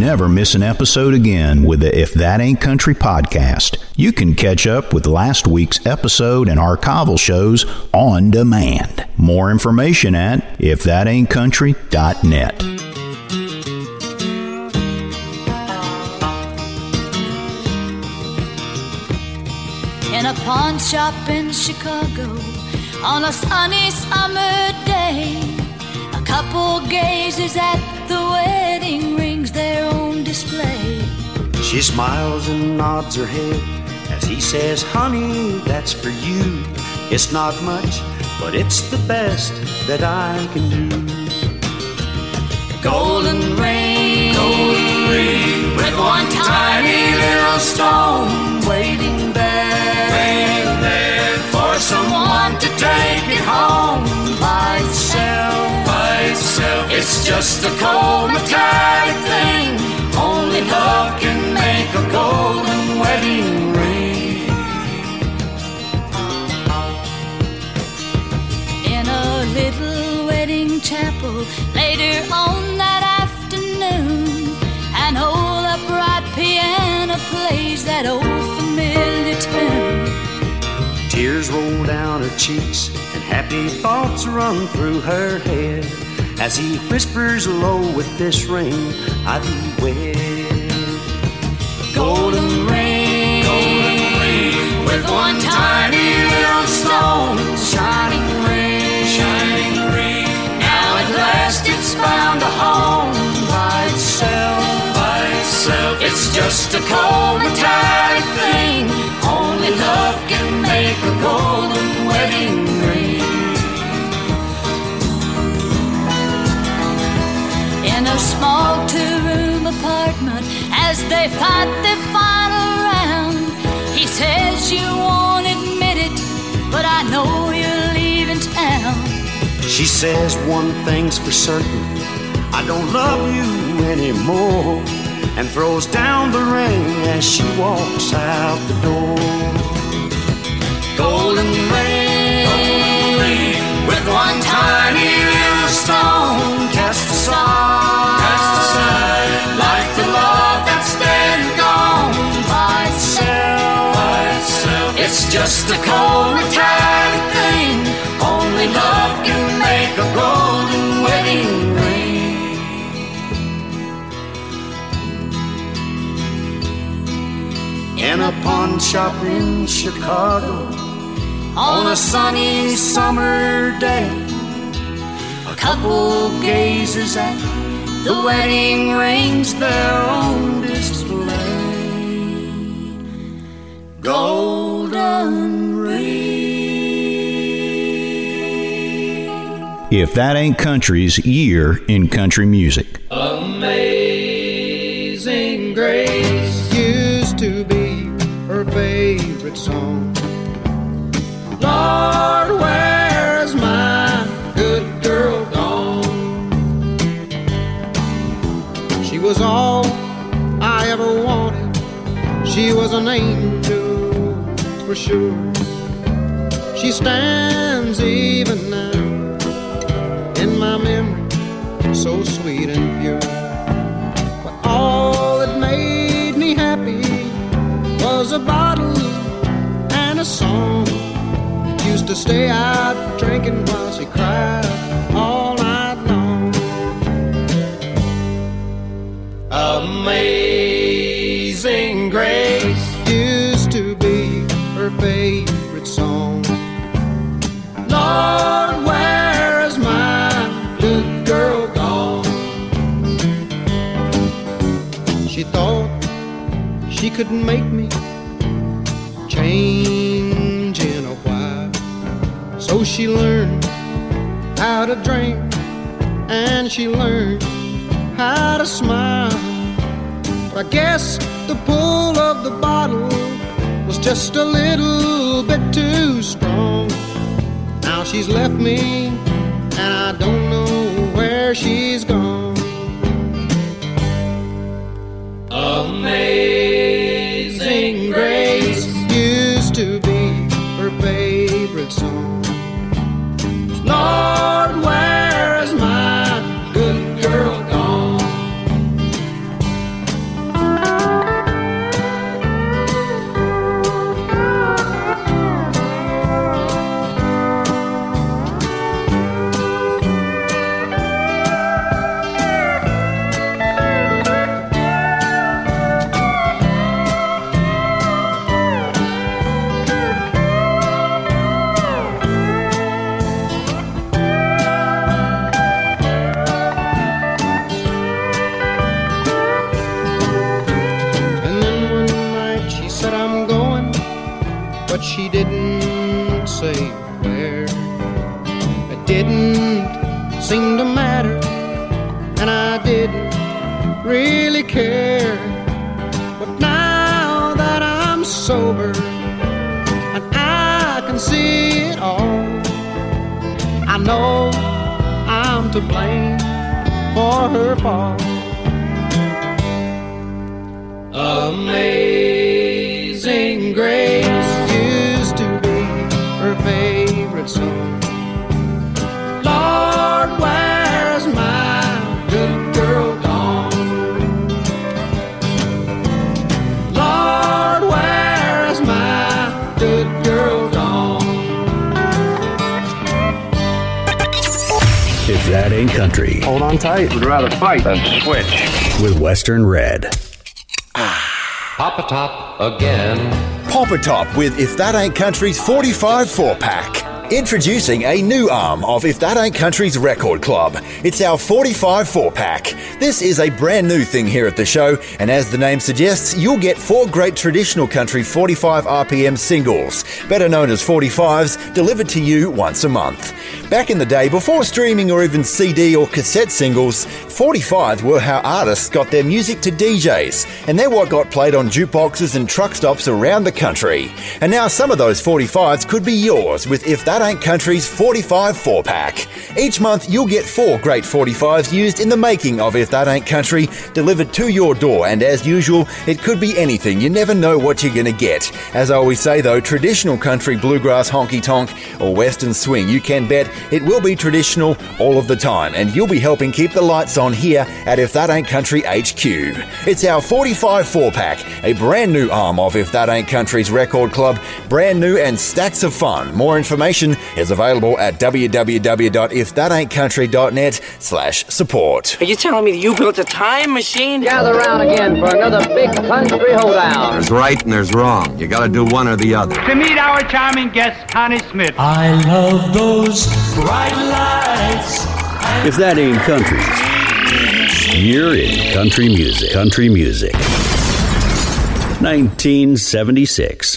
Never miss an episode again with the If That Ain't Country podcast. You can catch up with last week's episode and archival shows on demand. More information at ifthataintcountry.net. in a pawn shop in Chicago on a sunny summer day. A couple gazes at the wedding on display. She smiles and nods her head as he says, Honey, that's for you. It's not much, but it's the best that I can do. Golden ring, golden ring, with one tiny little stone waiting there, waiting there for someone to take it home by itself, by itself. It's just a cold metallic thing. Only love can make a golden wedding ring. In a little wedding chapel later on that afternoon, an old upright piano plays that old familiar tune. Tears roll down her cheeks and happy thoughts run through her head as he whispers low with this ring I thee wed. Golden ring, golden ring, with one tiny little stone, shining ring, shining ring. Now at last it's found a home by itself, by itself. It's just a cold metallic thing. A golden wedding ring. in a small two-room apartment as they fight their final round. He says you won't admit it, but I know you're leaving town. She says one thing's for certain I don't love you anymore and throws down the ring as she walks out the door. Golden ring, with one tiny little stone cast aside, cast aside, like the love that's and gone by itself, by itself. It's just a cold metallic thing. Only love can make a golden wedding ring. In a pawn shop in Chicago, on a sunny summer day. A couple gazes at the wedding rings there on display. Golden If that ain't country's year in country music. Amazing was all I ever wanted. She was an angel for sure. She stands even now in my memory, so sweet and pure. But all that made me happy was a bottle and a song. Used to stay out drinking while she cried all Amazing Grace used to be her favorite song. Lord, where is my good girl gone? She thought she could make me change in a while. So she learned how to drink and she learned how to smile. I guess the pull of the bottle was just a little bit too strong. Now she's left me, and I don't know where she's to blame for her fall. Hold on tight. Would rather fight than switch. With Western Red. Pop a Top again. Pop a Top with If That Ain't Country's 45 4 pack. Introducing a new arm of If That Ain't Country's Record Club. It's our 45 4 pack. This is a brand new thing here at the show, and as the name suggests, you'll get four great traditional country 45 RPM singles, better known as 45s, delivered to you once a month. Back in the day, before streaming or even CD or cassette singles, 45s were how artists got their music to DJs, and they're what got played on jukeboxes and truck stops around the country. And now some of those 45s could be yours with If That Ain't Country's 45 4 pack. Each month, you'll get four great 45s used in the making of If That Ain't Country, delivered to your door, and as usual, it could be anything. You never know what you're gonna get. As I always say though, traditional country, bluegrass, honky tonk, or western swing, you can bet it will be traditional all of the time, and you'll be helping keep the lights on here at If That Ain't Country HQ. It's our 45 4 pack, a brand new arm of If That Ain't Country's record club, brand new and stacks of fun. More information information is available at www.ifthataintcountry.net slash support. Are you telling me that you built a time machine? Gather round again for another big country hoedown. There's right and there's wrong. You gotta do one or the other. To meet our charming guest, Connie Smith. I love those bright lights. If that ain't country, you're in country music. Country music. 1976.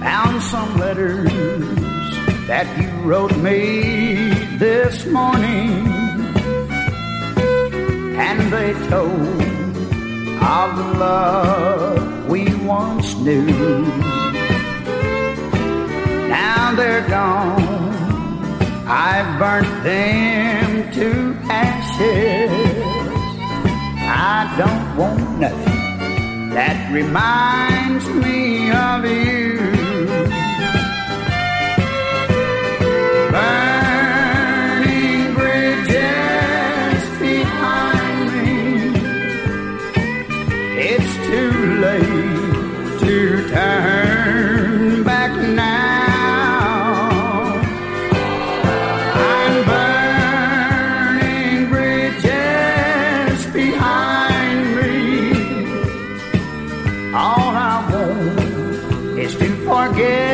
Found some letters that you wrote me this morning, and they told of the love we once knew. Now they're gone. I've burnt them to ashes. I don't want nothing that reminds me of you. Forget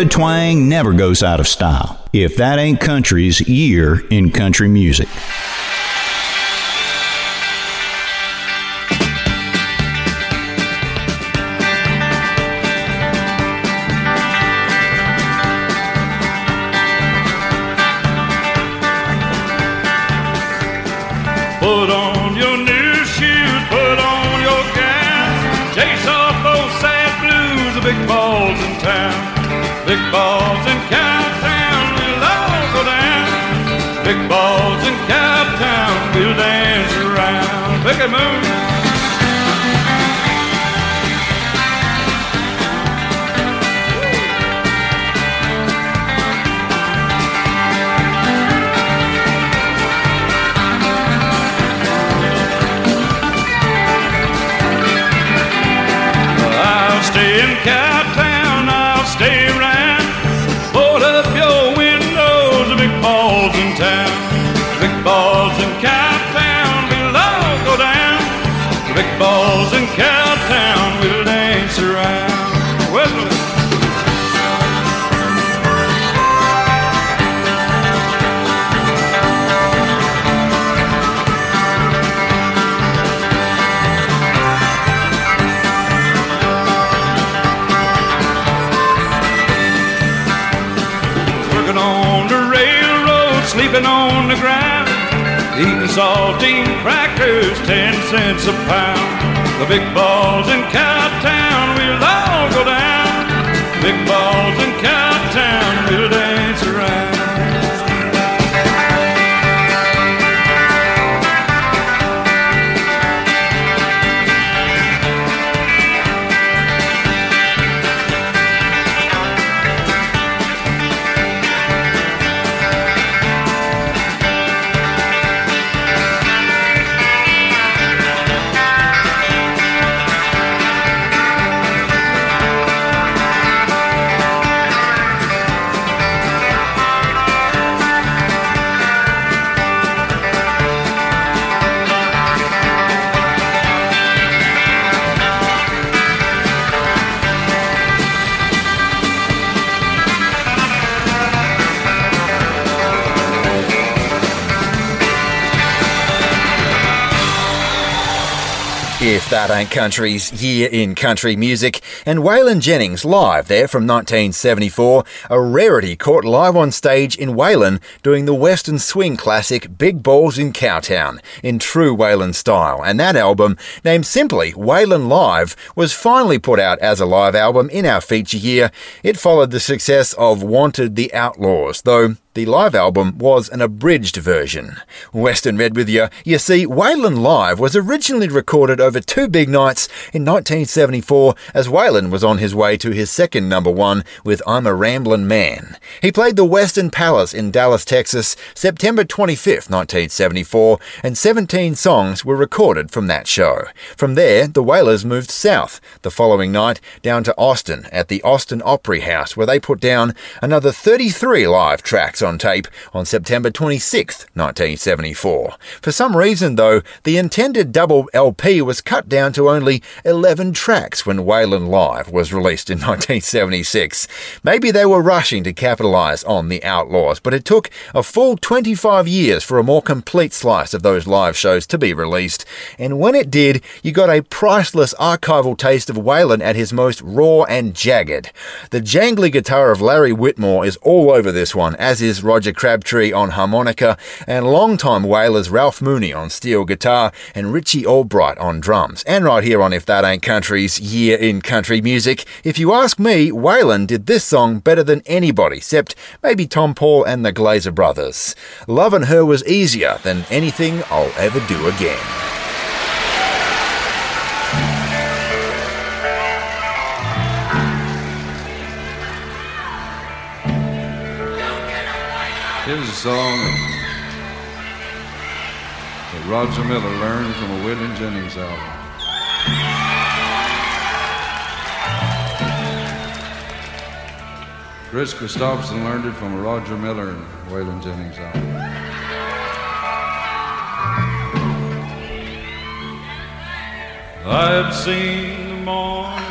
Good twang never goes out of style. If that ain't country's year in country music. Saltine crackers, ten cents a pound. The big balls in Cowtown, we'll all go down. That Ain't Country's Year in Country Music, and Waylon Jennings live there from 1974, a rarity caught live on stage in Waylon doing the Western swing classic Big Balls in Cowtown in true Waylon style. And that album, named simply Waylon Live, was finally put out as a live album in our feature year. It followed the success of Wanted the Outlaws, though the live album was an abridged version. Western Red with you. You see, Waylon Live was originally recorded over two big nights in 1974 as Waylon was on his way to his second number one with I'm a Ramblin' Man. He played the Western Palace in Dallas, Texas, September 25th, 1974, and 17 songs were recorded from that show. From there, the Waylors moved south the following night down to Austin at the Austin Opry House where they put down another 33 live tracks on tape on September 26, 1974. For some reason, though, the intended double LP was cut down to only 11 tracks when Waylon Live was released in 1976. Maybe they were rushing to capitalise on the Outlaws, but it took a full 25 years for a more complete slice of those live shows to be released. And when it did, you got a priceless archival taste of Waylon at his most raw and jagged. The jangly guitar of Larry Whitmore is all over this one, as is Roger Crabtree on harmonica, and longtime Waylors Ralph Mooney on steel guitar, and Richie Albright on drums. And right here on If That Ain't Country's Year in Country Music, if you ask me, Waylon did this song better than anybody, except maybe Tompall and the Glaser Brothers. Loving her was easier than anything I'll ever do again. Song that Roger Miller learned from a Waylon Jennings album. Kris Kristofferson learned it from a Roger Miller and Waylon Jennings album. I've seen the morning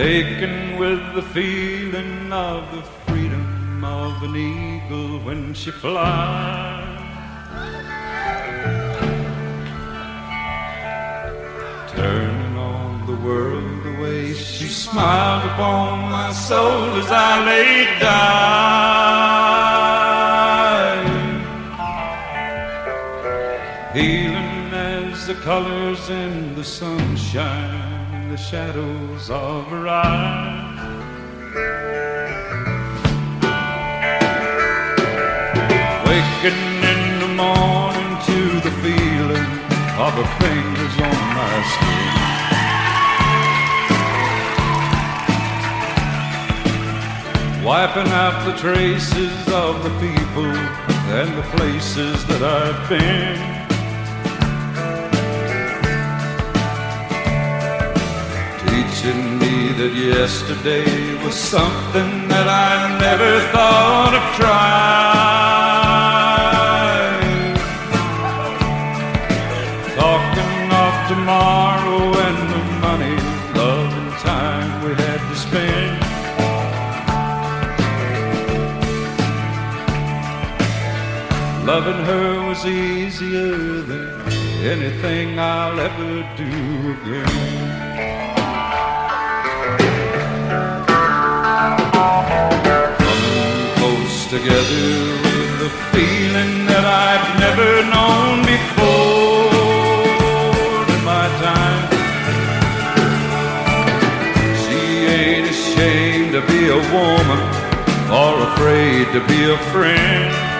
Aching with the feeling of the freedom of an eagle when she flies. Turning on the world the way she smiled upon my soul as I lay dying. Healing as the colors in the sunshine, shadows of her eyes. Waking in the morning to the feeling of her fingers on my skin. Wiping out the traces of the people and the places that I've been. Teaching me that yesterday was something that I never thought of trying. Talking of tomorrow and the money, love, and time we had to spend. Loving her was easier than anything I'll ever do again. Coming close together with a feeling that I've never known before in my time. She ain't ashamed to be a woman or afraid to be a friend.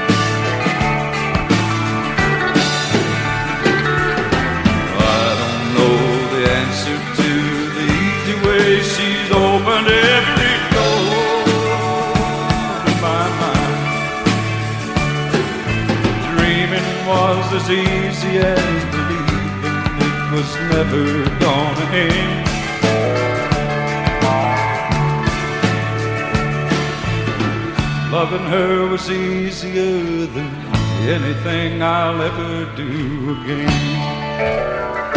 As easy as believing it was never gonna end. Loving her was easier than anything I'll ever do again.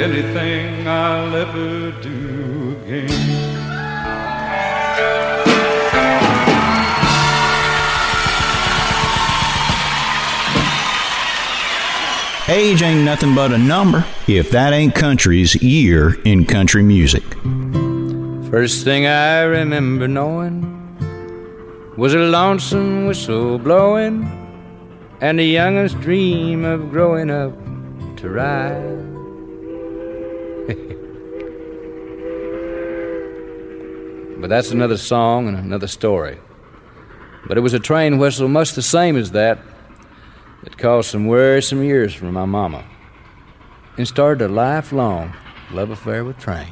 Anything I'll ever do again. Age ain't nothing but a number if that ain't country's year in country music. First thing I remember knowing was a lonesome whistle blowing and a youngest dream of growing up to ride. But that's another song and another story. But it was a train whistle much the same as that that caused some wearisome years for my mama and started a lifelong love affair with trains.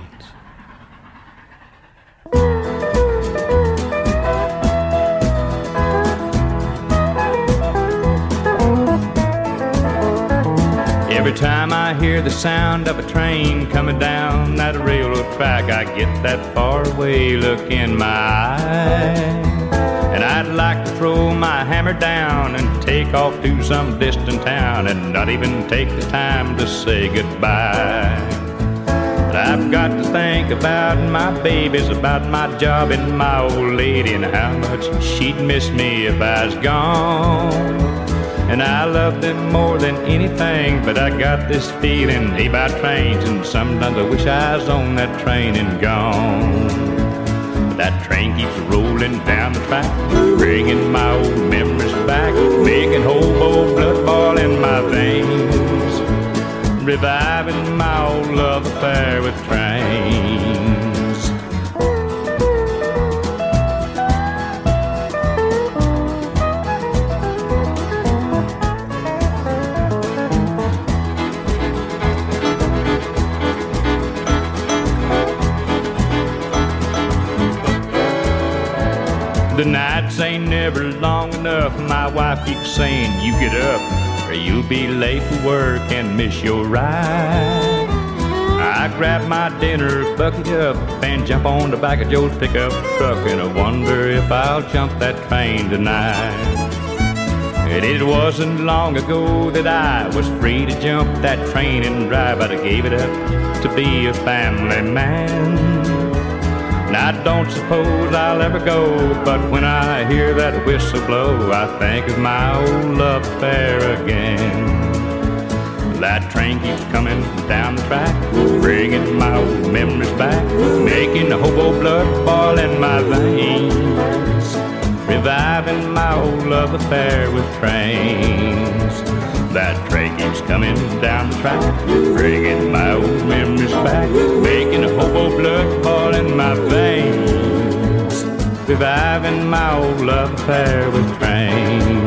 Every time I hear the sound of a train coming down that railroad track, I get that faraway look in my eye. And I'd like to throw my hammer down and take off to some distant town and not even take the time to say goodbye. But I've got to think about my babies, about my job and my old lady, and how much she'd miss me if I was gone. And I love them more than anything, but I got this feeling about trains, and sometimes I wish I was on that train and gone. That train keeps rolling down the track, bringing my old memories back, making hobo blood boil in my veins, reviving my old love affair with trains. The nights ain't never long enough. My wife keeps saying, You get up, or you'll be late for work and miss your ride. I grab my dinner, bucket up, and jump on the back of Joe's pickup truck, and I wonder if I'll jump that train tonight. And it wasn't long ago that I was free to jump that train and drive, but I gave it up to be a family man. And I don't suppose I'll ever go, but when I hear that whistle blow, I think of my old love affair again. That train keeps coming down the track, bringing my old memories back, making the hobo blood boil in my veins, reviving my old love affair with trains. That train keeps coming down the track, bringing my old memories back, making the hobo blood boil in my veins, reviving my old love affair with trains.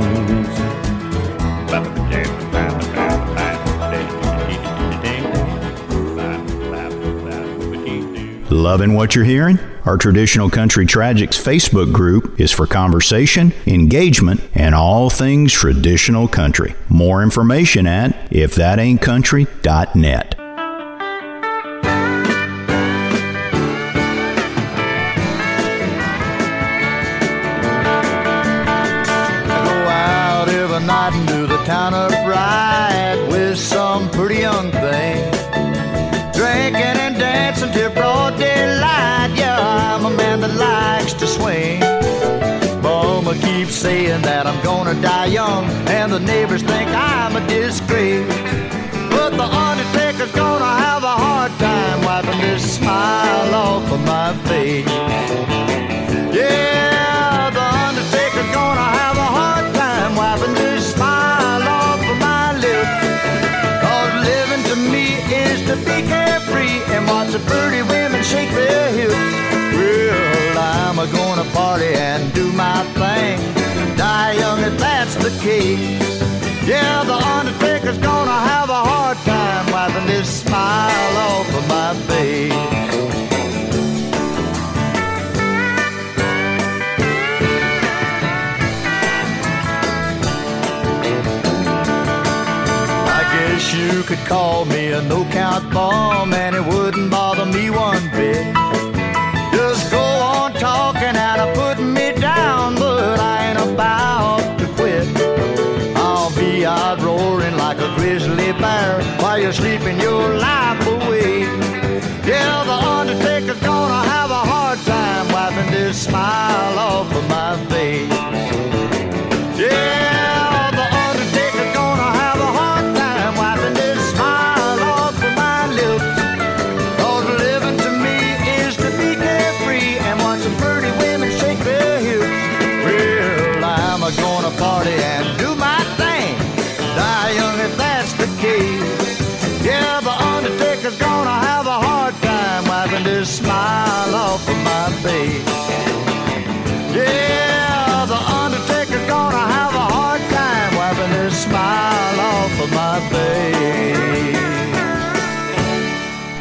Loving what you're hearing? Our Traditional Country Tragics Facebook group is for conversation, engagement, and all things traditional country. More information at ifthataintcountry.net. saying that I'm gonna die young, and the neighbors think I'm a disgrace. But the undertaker's gonna have a hard time wiping this smile off of my face. Yeah, the undertaker's gonna have a hard time wiping this smile off of my lips. Living to me is to be carefree and watch the pretty women shake their hips. Well, I'm a gonna party and do my that's the case. Yeah, the undertaker's gonna have a hard time wiping this smile off of my face. I guess you could call me a no count bomb, and it wouldn't bother me one bit. Just go on talking and putting me down, but I ain't about loud, roaring like a grizzly bear. While you're sleeping your life away. Yeah, the undertaker's gonna have a hard time wiping this smile.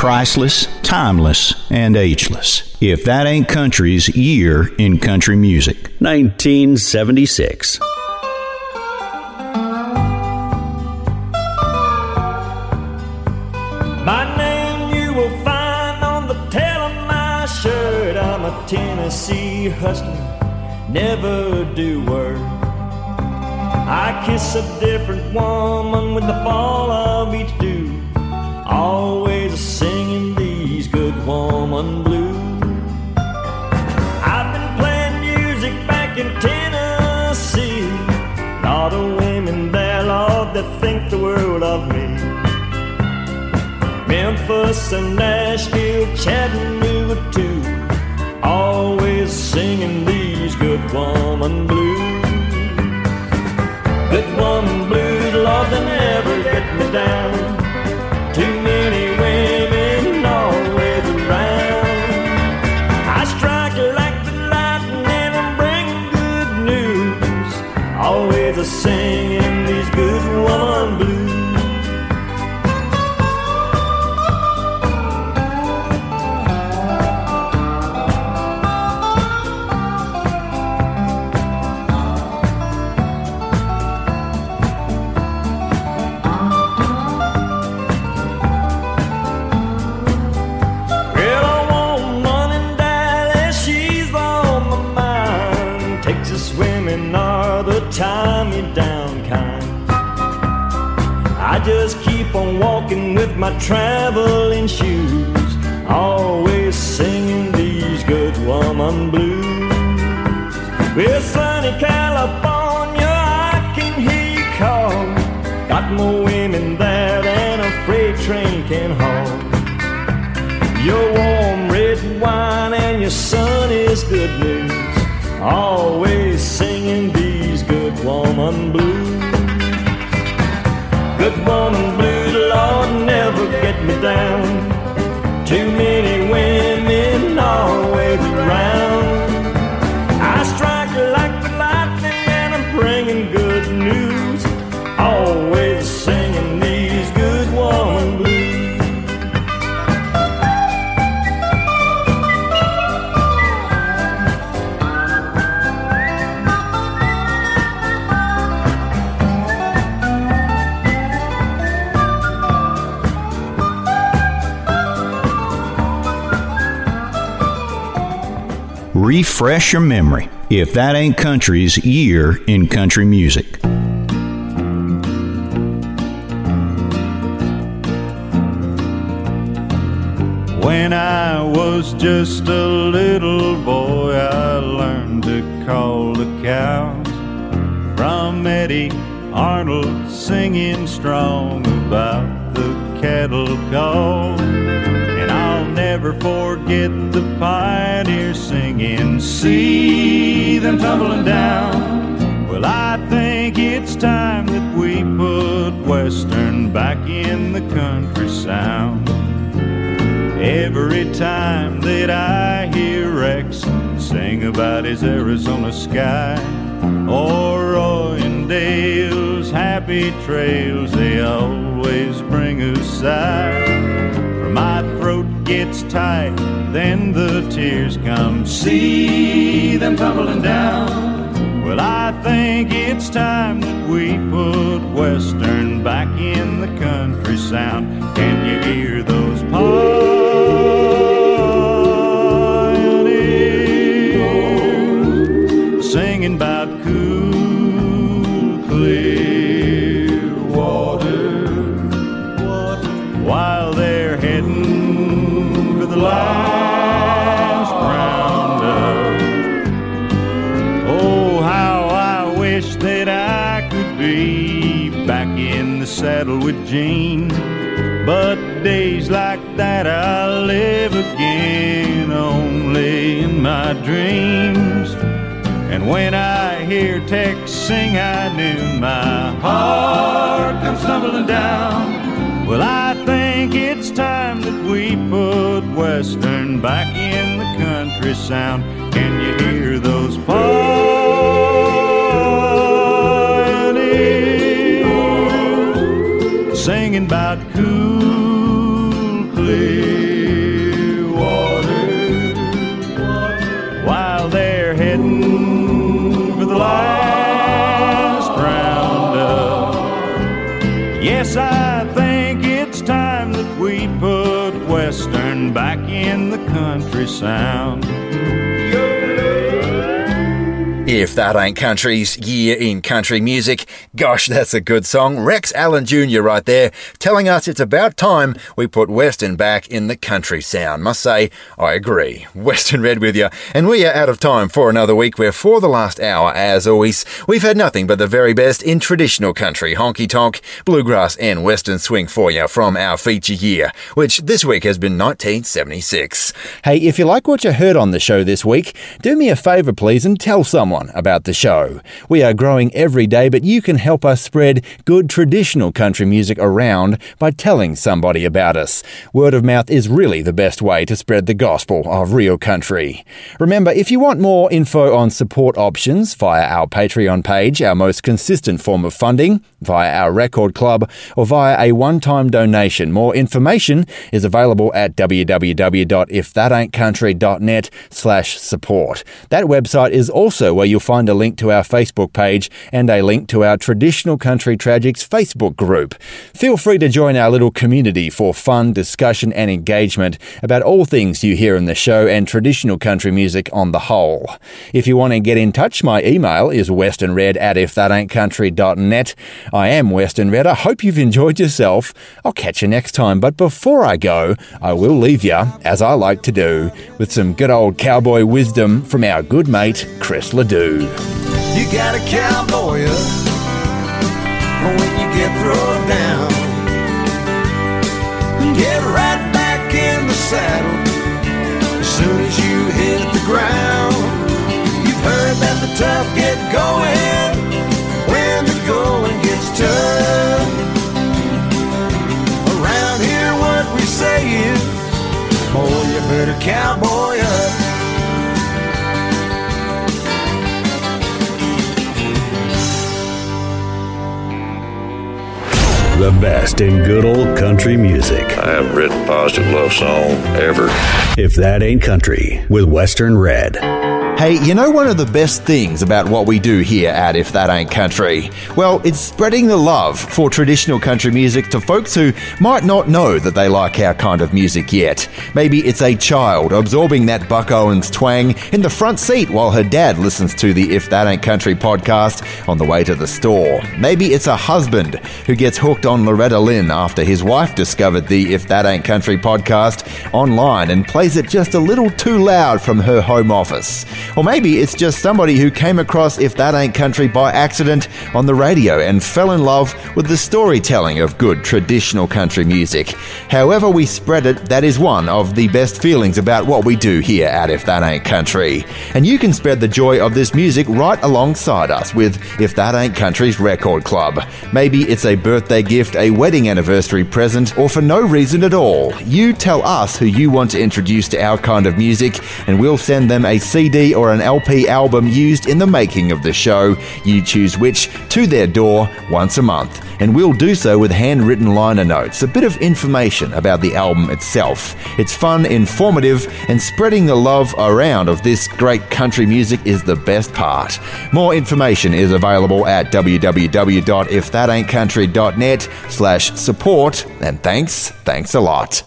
Priceless, timeless, and ageless. If that ain't country's year in country music. 1976. My name you will find on the tail of my shirt. I'm a Tennessee hustler, never do work. I kiss a different woman with the fall of each dew. Always singing these good woman blues. I've been playing music back in Tennessee. Lot of women there, Lord, that think the world of me. Memphis and Nashville, Chattanooga too. Always singing these good woman blues. Good woman blues, Lord, they never get me down. My traveling shoes, always singing these good woman blues. Well, sunny California, I can hear you call. Got more women there than a freight train can haul. Your warm red wine and your sun is good news. Always singing these good woman blues. Good woman blues, get Refresh your memory if that ain't country's year in country music. When I was just a tumbling down. Well, I think it's time that we put Western back in the country sound. Every time that I hear Rex sing about his Arizona sky or Roy and Dale's happy trails, they always bring a sigh. For my throat gets tight, then the tears come. See them tumbling down. Well, I think it's time that we put Western back in the country sound. Can you hear those pioneers singing about cool, Jean. But days like that I live again only in my dreams. And when I hear Tex sing, I knew my heart comes tumbling down. Well, I think it's time that we put Western back in the country sound. Can you hear those pioneers singing about cool, clear water, while they're heading for the last roundup. Yes, I think it's time that we put Western back in the country sound. If that ain't country's year in country music, gosh, that's a good song. Rex Allen Jr. right there, telling us it's about time we put Western back in the country sound. Must say, I agree. Western Red with you. And we are out of time for another week where for the last hour, as always, we've had nothing but the very best in traditional country, honky tonk, bluegrass and western swing for you from our feature year, which this week has been 1976. Hey, if you like what you heard on the show this week, do me a favour please and tell someone about the show. We are growing every day, but you can help us spread good traditional country music around by telling somebody about us. Word of mouth is really the best way to spread the gospel of real country. Remember, if you want more info on support options via our Patreon page, our most consistent form of funding, via our record club, or via a one time donation, more information is available at www.ifthataintcountry.net slash support. That website is also where you'll find a link to our Facebook page and a link to our Traditional Country Tragics Facebook group. Feel free to join our little community for fun, discussion, and engagement about all things you hear in the show and traditional country music on the whole. If you want to get in touch, my email is westernred at ifthataintcountry.net. I am Western Red. I hope you've enjoyed yourself. I'll catch you next time. But before I go, I will leave you, as I like to do, with some good old cowboy wisdom from our good mate, Chris LeDoux. You got a cowboy up thrown down. Get right back in the saddle as soon as you hit the ground. You've heard that the tough get going when the going gets tough. Around here, what we say is, boy, you better cowboy The best in good old country music. I haven't written a positive love song ever. If that ain't country, with Western Red. Hey, you know one of the best things about what we do here at If That Ain't Country? Well, it's spreading the love for traditional country music to folks who might not know that they like our kind of music yet. Maybe it's a child absorbing that Buck Owens twang in the front seat while her dad listens to the If That Ain't Country podcast on the way to the store. Maybe it's a husband who gets hooked on Loretta Lynn after his wife discovered the If That Ain't Country podcast online and plays it just a little too loud from her home office. Or maybe it's just somebody who came across If That Ain't Country by accident on the radio and fell in love with the storytelling of good traditional country music. However, we spread it, that is one of the best feelings about what we do here at If That Ain't Country. And you can spread the joy of this music right alongside us with If That Ain't Country's Record Club. Maybe it's a birthday gift, a wedding anniversary present, or for no reason at all. You tell us who you want to introduce to our kind of music, and we'll send them a CD or an LP album used in the making of the show. You choose which to their door once a month. And we'll do so with handwritten liner notes, a bit of information about the album itself. It's fun, informative, and spreading the love around of this great country music is the best part. More information is available at www.ifthataintcountry.net slash support. And thanks, thanks a lot.